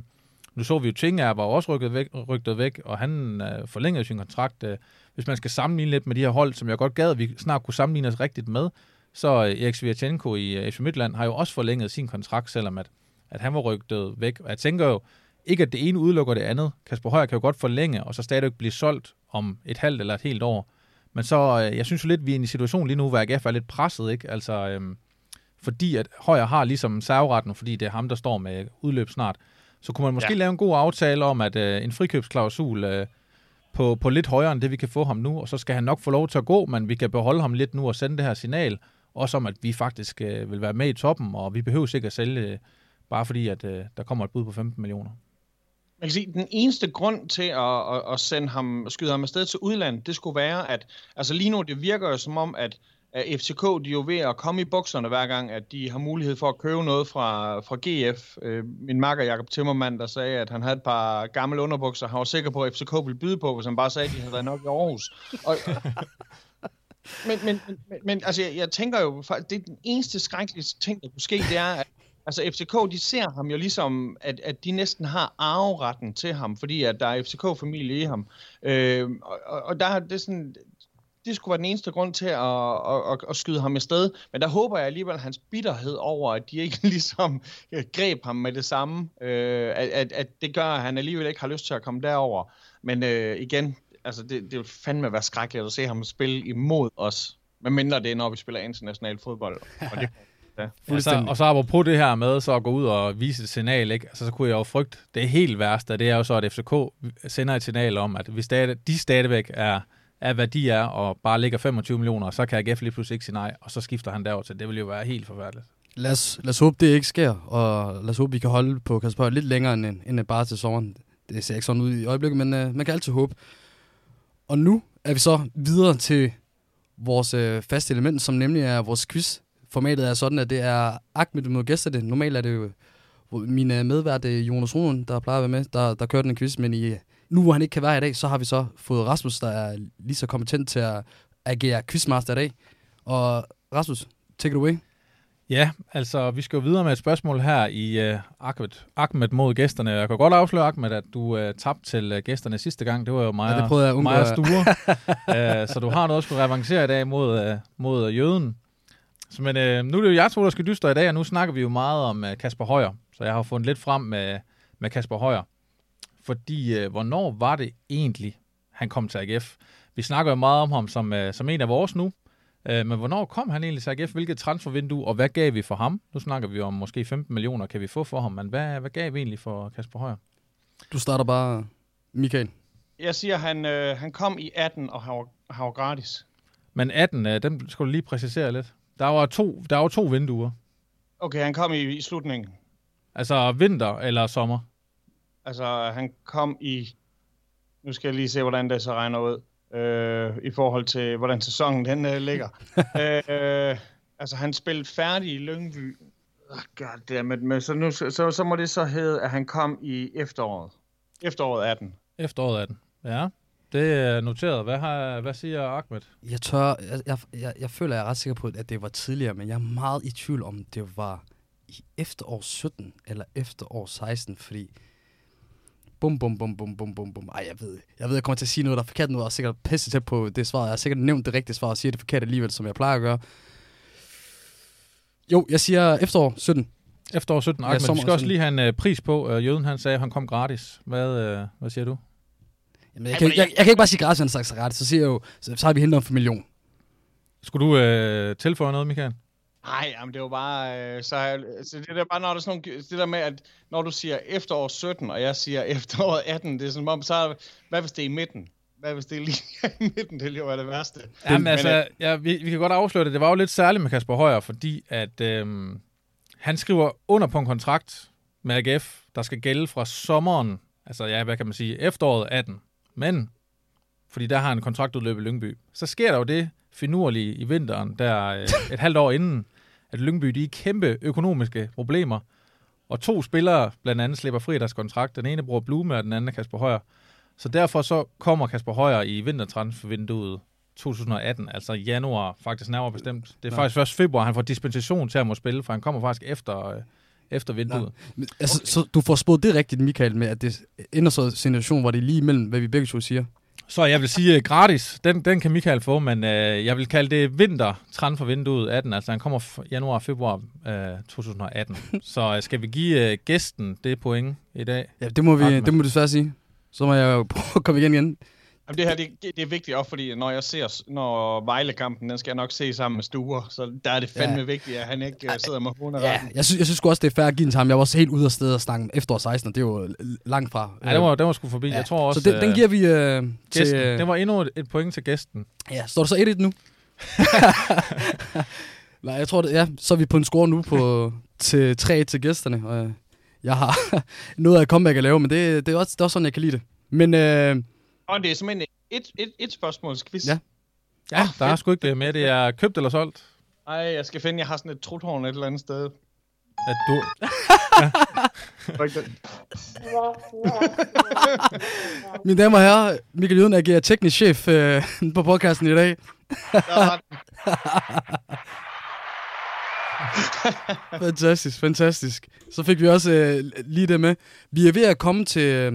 nu så vi jo, Tinga var også rykket væk, rykket væk og han øh, forlængede sin kontrakt. Øh, hvis man skal sammenligne lidt med de her hold, som jeg godt gad, at vi snart kunne sammenligne os rigtigt med, så øh, Erik Svirchenko i øh, FC Midtland har jo også forlænget sin kontrakt, selvom at, at han var rygtet væk. Og jeg tænker jo, ikke at det ene udelukker det andet. Kasper Højer kan jo godt forlænge, og så stadigvæk blive solgt om et halvt eller et helt år. Men så, øh, jeg synes jo lidt, vi er i en situation lige nu, hvor AGF er lidt presset, ikke? Altså, øhm, fordi at Højer har ligesom serveretten, fordi det er ham, der står med udløb snart, så kunne man måske ja. lave en god aftale om, at øh, en frikøbsklausul øh, på, på lidt højere end det, vi kan få ham nu, og så skal han nok få lov til at gå, men vi kan beholde ham lidt nu og sende det her signal, også om, at vi faktisk øh, vil være med i toppen, og vi behøver sikkert at sælge, øh, bare fordi at øh, der kommer et bud på 15 millioner. Man kan sige, den eneste grund til at, at, at sende ham, skyde ham afsted til udlandet, det skulle være, at altså lige nu, det virker jo som om, at at FCK de er jo ved at komme i bukserne hver gang, at de har mulighed for at købe noget fra, fra GF. Øh, min makker Jakob Timmermann, der sagde, at han havde et par gamle underbukser, han var sikker på, at FCK ville byde på, hvis han bare sagde, at de havde været nok i Aarhus. Og, men, men, men, men altså, jeg, jeg tænker jo, det er den eneste skrækkelige ting, der kunne ske, det er, at Altså FCK, de ser ham jo ligesom, at, at de næsten har arveretten til ham, fordi at der er FCK-familie i ham. Øh, og, og der er det sådan, det skulle være den eneste grund til at, at, at, at skyde ham i sted. Men der håber jeg alligevel hans bitterhed over, at de ikke ligesom greb ham med det samme, øh, at, at, at det gør, at han alligevel ikke har lyst til at komme derover. Men øh, igen, altså det, det vil fandme være skrækkeligt at se ham spille imod os. Men mindre det er, når vi spiller international fodbold. Og det, Ja, ja, så, og så på det her med så at gå ud og vise et signal, ikke? Altså, så kunne jeg jo frygte, det helt værste, det er jo så, at FCK sender et signal om, at hvis de stadigvæk er er, hvad de er, og bare ligger 25 millioner, så kan AGF lige pludselig ikke sige nej, og så skifter han derover til. Det vil jo være helt forfærdeligt. Lad os, lad os håbe, det ikke sker, og lad os håbe, vi kan holde på Kasper lidt længere end, end bare til sommeren. Det ser ikke sådan ud i øjeblikket, men uh, man kan altid håbe. Og nu er vi så videre til vores øh, faste element, som nemlig er vores quiz. Formatet er sådan, at det er Ahmed mod gæsterne. Normalt er det jo min øh, medvært øh, Jonas Rune, der plejer at være med, der, der kører den quiz, men i nu hvor han ikke kan være i dag, så har vi så fået Rasmus, der er lige så kompetent til at agere quizmaster i dag. Og Rasmus, take it away. Ja, altså vi skal jo videre med et spørgsmål her i uh, Ahmed, Ahmed mod gæsterne. Jeg kan godt afsløre, Ahmed, at du uh, tabte til uh, gæsterne sidste gang. Det var jo meget, ja, det jeg meget Sture. uh, så du har noget at skulle revancere i dag mod, uh, mod uh, jøden. Så, men uh, nu er det jo jeg to, der skal dystre i dag, og nu snakker vi jo meget om uh, Kasper Højer. Så jeg har fundet lidt frem med, med Kasper Højer. Fordi, øh, hvornår var det egentlig, han kom til AGF? Vi snakker jo meget om ham som, øh, som en af vores nu, øh, men hvornår kom han egentlig til AGF? Hvilket transfervindue, og hvad gav vi for ham? Nu snakker vi om måske 15 millioner, kan vi få for ham, men hvad, hvad gav vi egentlig for Kasper Højer? Du starter bare, Michael. Jeg siger, han, øh, han kom i 18 og har, har gratis. Men 18, øh, den skal du lige præcisere lidt. Der var to, der var to vinduer. Okay, han kom i, i slutningen. Altså vinter eller sommer? Altså, han kom i... Nu skal jeg lige se, hvordan det så regner ud. Øh, I forhold til, hvordan sæsonen den øh, ligger. øh, altså, han spillede færdig i Lyngby. Oh, goddammit. Men så, nu, så, så må det så hedde, at han kom i efteråret. Efteråret 18. Efteråret 18, ja. Det er noteret. Hvad, har, hvad siger Ahmed? Jeg tør, jeg, jeg, jeg, jeg føler, jeg er ret sikker på, at det var tidligere, men jeg er meget i tvivl om, det var i efterår 17 eller efterår 16, fordi bum, bum, bum, bum, bum, bum, bum. Ej, jeg ved, jeg ved, jeg kommer til at sige noget, der er forkert nu, og sikkert pisse tæt på det svar. Jeg har sikkert nævnt det rigtige svar, og siger det forkert alligevel, som jeg plejer at gøre. Jo, jeg siger efterår 17. Efterår 17, Ahmed. Ja, vi skal også lige have en uh, pris på. Uh, jøden, han sagde, at han kom gratis. Hvad, uh, hvad siger du? Jamen, jeg, kan, jeg, jeg, jeg, kan ikke bare sige gratis, han sagt gratis. Så siger jeg jo, så, så har vi hentet ham for million. Skulle du uh, tilføje noget, Michael? Nej, jamen det var bare, øh, så, så det der bare, når der sådan nogle, det der med, at når du siger efterår 17, og jeg siger efterår 18, det er sådan, om, så hvad hvis det er i midten? Hvad hvis det er lige i midten? Det lige være det værste. Jamen altså, Men, altså, ja, vi, vi kan godt afsløre det. Det var jo lidt særligt med Kasper Højer, fordi at øhm, han skriver under på en kontrakt med AGF, der skal gælde fra sommeren, altså ja, hvad kan man sige, efteråret 18. Men, fordi der har en kontraktudløb i Lyngby, så sker der jo det finurlige i vinteren, der øh, et halvt år inden, at Lyngby de er kæmpe økonomiske problemer. Og to spillere blandt andet slipper fri deres kontrakt. Den ene bruger Blume, og den anden er Kasper Højer. Så derfor så kommer Kasper Højer i vintertransfervinduet 2018, altså januar faktisk nærmere bestemt. Det er ja. faktisk først februar, han får dispensation til at må spille, for han kommer faktisk efter, øh, efter vinduet. Ja. Altså, okay. Så du får spået det rigtigt, Michael, med at det ender så en situation, hvor det er lige imellem, hvad vi begge to siger. Så jeg vil sige uh, gratis, den, den kan Michael få, men uh, jeg vil kalde det vinter for vinduet 18, altså han kommer januar februar uh, 2018. så uh, skal vi give uh, gæsten det point i dag? Ja, det må, vi, det må du desværre sige. Så må jeg jo prøve at komme igen igen. Jamen, det her det, det, er vigtigt også, fordi når jeg ser, når Vejle-kampen, den skal jeg nok se sammen med Stuer, så der er det fandme ja. vigtigt, at han ikke uh, sidder med hovedet Ja, jeg synes, jeg synes også, det er fair at give til ham. Jeg var også helt ude af stedet og snakke efterår 16, og det er jo langt fra. Ja, det var, det var sgu forbi. Ja. Jeg tror også, så den, den giver vi uh, til... Gæsten. Det var endnu et, et point til gæsten. Ja, står der så 1-1 nu? Nej, jeg tror, det, ja, så er vi på en score nu på, til 3 til gæsterne. Og jeg har noget af comeback at lave, men det, det, er også, det er også sådan, jeg kan lide det. Men... Øh, og det er simpelthen et, et, et spørgsmålsquiz. Ja. Ja, oh, der er sgu ikke det med. Det er købt eller solgt. Nej, jeg skal finde, jeg har sådan et truthorn et eller andet sted. At du... ja. Mine damer og herrer, Michael Jøden agerer teknisk chef øh, på podcasten i dag. fantastisk, fantastisk. Så fik vi også øh, lige det med. Vi er ved at komme til øh,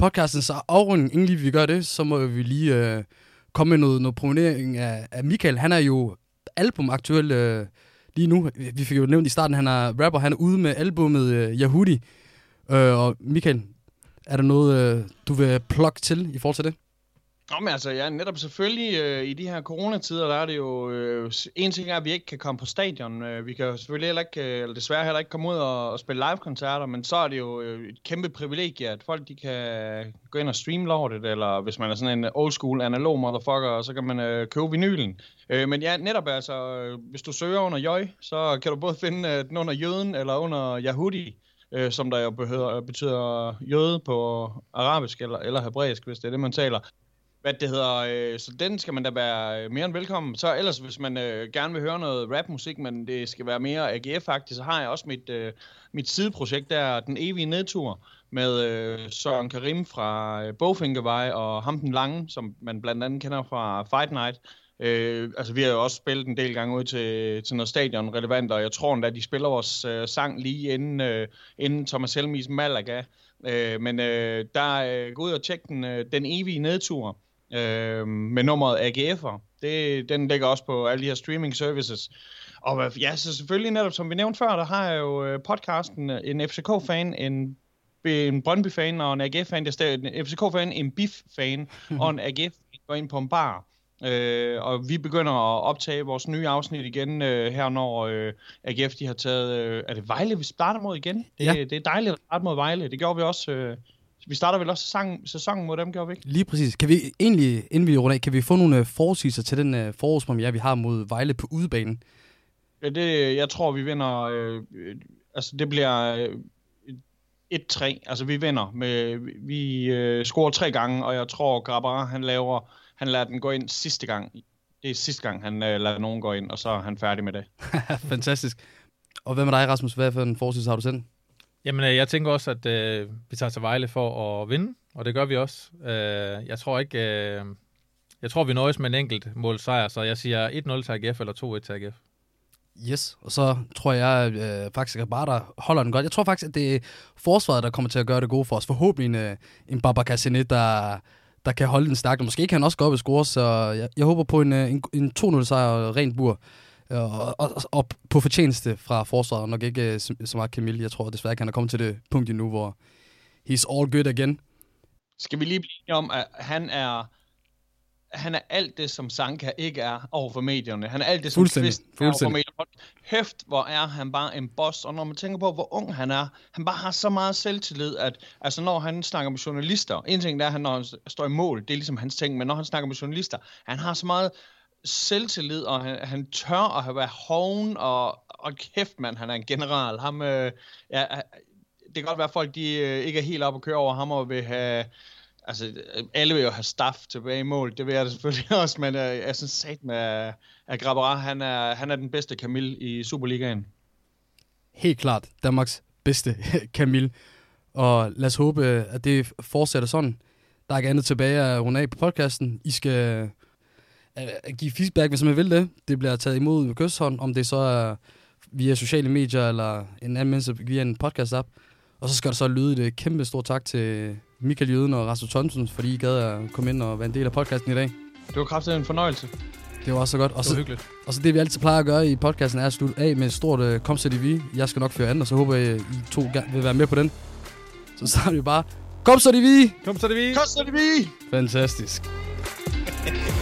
podcastens afrunding. Inden lige vi gør det, så må vi lige øh, komme med noget, noget promovering af, af Michael. Han er jo albumaktuel øh, lige nu. Vi fik jo nævnt i starten, han er rapper. Han er ude med albumet øh, Yahudi. Øh, og Michael, er der noget, øh, du vil plukke til i forhold til det? Nå, men altså, ja, netop selvfølgelig øh, i de her coronatider, der er det jo... Øh, en ting er, at vi ikke kan komme på stadion. Øh, vi kan selvfølgelig heller ikke, øh, eller desværre heller ikke komme ud og, og spille live-koncerter, men så er det jo øh, et kæmpe privilegie, at folk de kan gå ind og streame lortet, eller hvis man er sådan en old school analog motherfucker, så kan man øh, købe vinylen. Øh, men ja, netop altså, øh, hvis du søger under Jøj, så kan du både finde øh, den under Jøden eller under Yahudi øh, som der jo behøver, betyder jøde på arabisk eller, eller hebraisk, hvis det er det, man taler hvad det hedder, øh, så den skal man da være øh, mere end velkommen. Så ellers, hvis man øh, gerne vil høre noget rapmusik, men det skal være mere AGF-agtigt, så har jeg også mit, øh, mit sideprojekt der, Den Evige Nedtur, med øh, Søren Karim fra øh, Bogfinkervej og ham den Lange, som man blandt andet kender fra Fight Night. Øh, altså, vi har jo også spillet en del gange ud til, til noget stadion relevant, og jeg tror endda, de spiller vores øh, sang lige inden, øh, inden Thomas Helmis Malaga. Øh, men øh, der øh, gå ud og tjek den, øh, den evige nedtur øh, med nummeret AGF'er. Det, den ligger også på alle de her streaming services. Og ja, så selvfølgelig netop, som vi nævnte før, der har jeg jo øh, podcasten, øh, en FCK-fan, en, en Brøndby-fan og en AGF-fan, der en FCK-fan, en BIF-fan og en AGF-fan går ind på en bar. Øh, og vi begynder at optage vores nye afsnit igen øh, her, når øh, AGF de har taget... Øh, er det Vejle, vi starter mod igen? Det, ja. det er dejligt at starte mod Vejle. Det gjorde vi også... Øh, vi starter vel også sæson, sæsonen mod dem, gør vi ikke? Lige præcis. Kan vi egentlig, inden vi runder af, kan vi få nogle uh, forudsigelser til den uh, forårspremiere, vi har mod Vejle på udebanen? Ja, det, jeg tror, vi vinder... Øh, altså, det bliver øh, 1-3. Altså, vi vinder. Med, vi øh, scorer tre gange, og jeg tror, Grabara, han laver... Han lader den gå ind sidste gang. Det er sidste gang, han øh, lader nogen gå ind, og så er han færdig med det. Fantastisk. Og hvad med dig, Rasmus? Hvad for en forudsigelse har du sendt? Jamen, øh, jeg tænker også, at øh, vi tager til Vejle for at vinde, og det gør vi også. Øh, jeg tror ikke... Øh, jeg tror, vi nøjes med en enkelt mål sejr, så jeg siger 1-0 til AGF eller 2-1 til AGF. Yes, og så tror jeg øh, faktisk, at Barter holder den godt. Jeg tror faktisk, at det er forsvaret, der kommer til at gøre det gode for os. Forhåbentlig en, øh, en Baba Cassine, der, der kan holde den stærkt. Måske kan han også gå op og score, så jeg, jeg håber på en, øh, en, en 2-0 sejr rent bur. Og, og, og på fortjeneste fra forsvaret, nok ikke øh, så meget Camille. Jeg tror desværre ikke, han er kommet til det punkt endnu, hvor he's all good again. Skal vi lige blive om, at han er han er alt det, som Sanka ikke er over for medierne. Han er alt det, som Kvist er over for medierne. Hæft, hvor er han bare en boss. Og når man tænker på, hvor ung han er, han bare har så meget selvtillid, at altså, når han snakker med journalister, en ting er, at han, når han står i mål, det er ligesom hans ting, men når han snakker med journalister, han har så meget selvtillid, og han, han tør at have været hoven, og, og kæft mand, han er en general. Ham, øh, ja, det kan godt være, at folk de, øh, ikke er helt op og køre over ham, og vil have, altså alle vil jo have staff tilbage i mål, det vil jeg da selvfølgelig også, men øh, jeg synes sat med, at Grabara, han er, han er den bedste Kamil i Superligaen. Helt klart, Danmarks bedste Kamil, og lad os håbe, at det fortsætter sådan. Der er ikke andet tilbage at runde af på podcasten. I skal at give feedback, hvis man vil det. Det bliver taget imod med kysthånd, om det så er via sociale medier eller en anden menneske via en podcast-app. Og så skal der så lyde et kæmpe stort tak til Michael Jøden og Rasmus Thomsen, fordi I gad at komme ind og være en del af podcasten i dag. Det var kraftigt en fornøjelse. Det var også så godt. Og Det så, hyggeligt. og så det, vi altid plejer at gøre i podcasten, er at slutte af med et stort uh, kom så vi. Jeg skal nok føre an, og så håber jeg, I to vil være med på den. Så starter vi bare, kom så vi! Kom så det vi. Koster det vi! Fantastisk.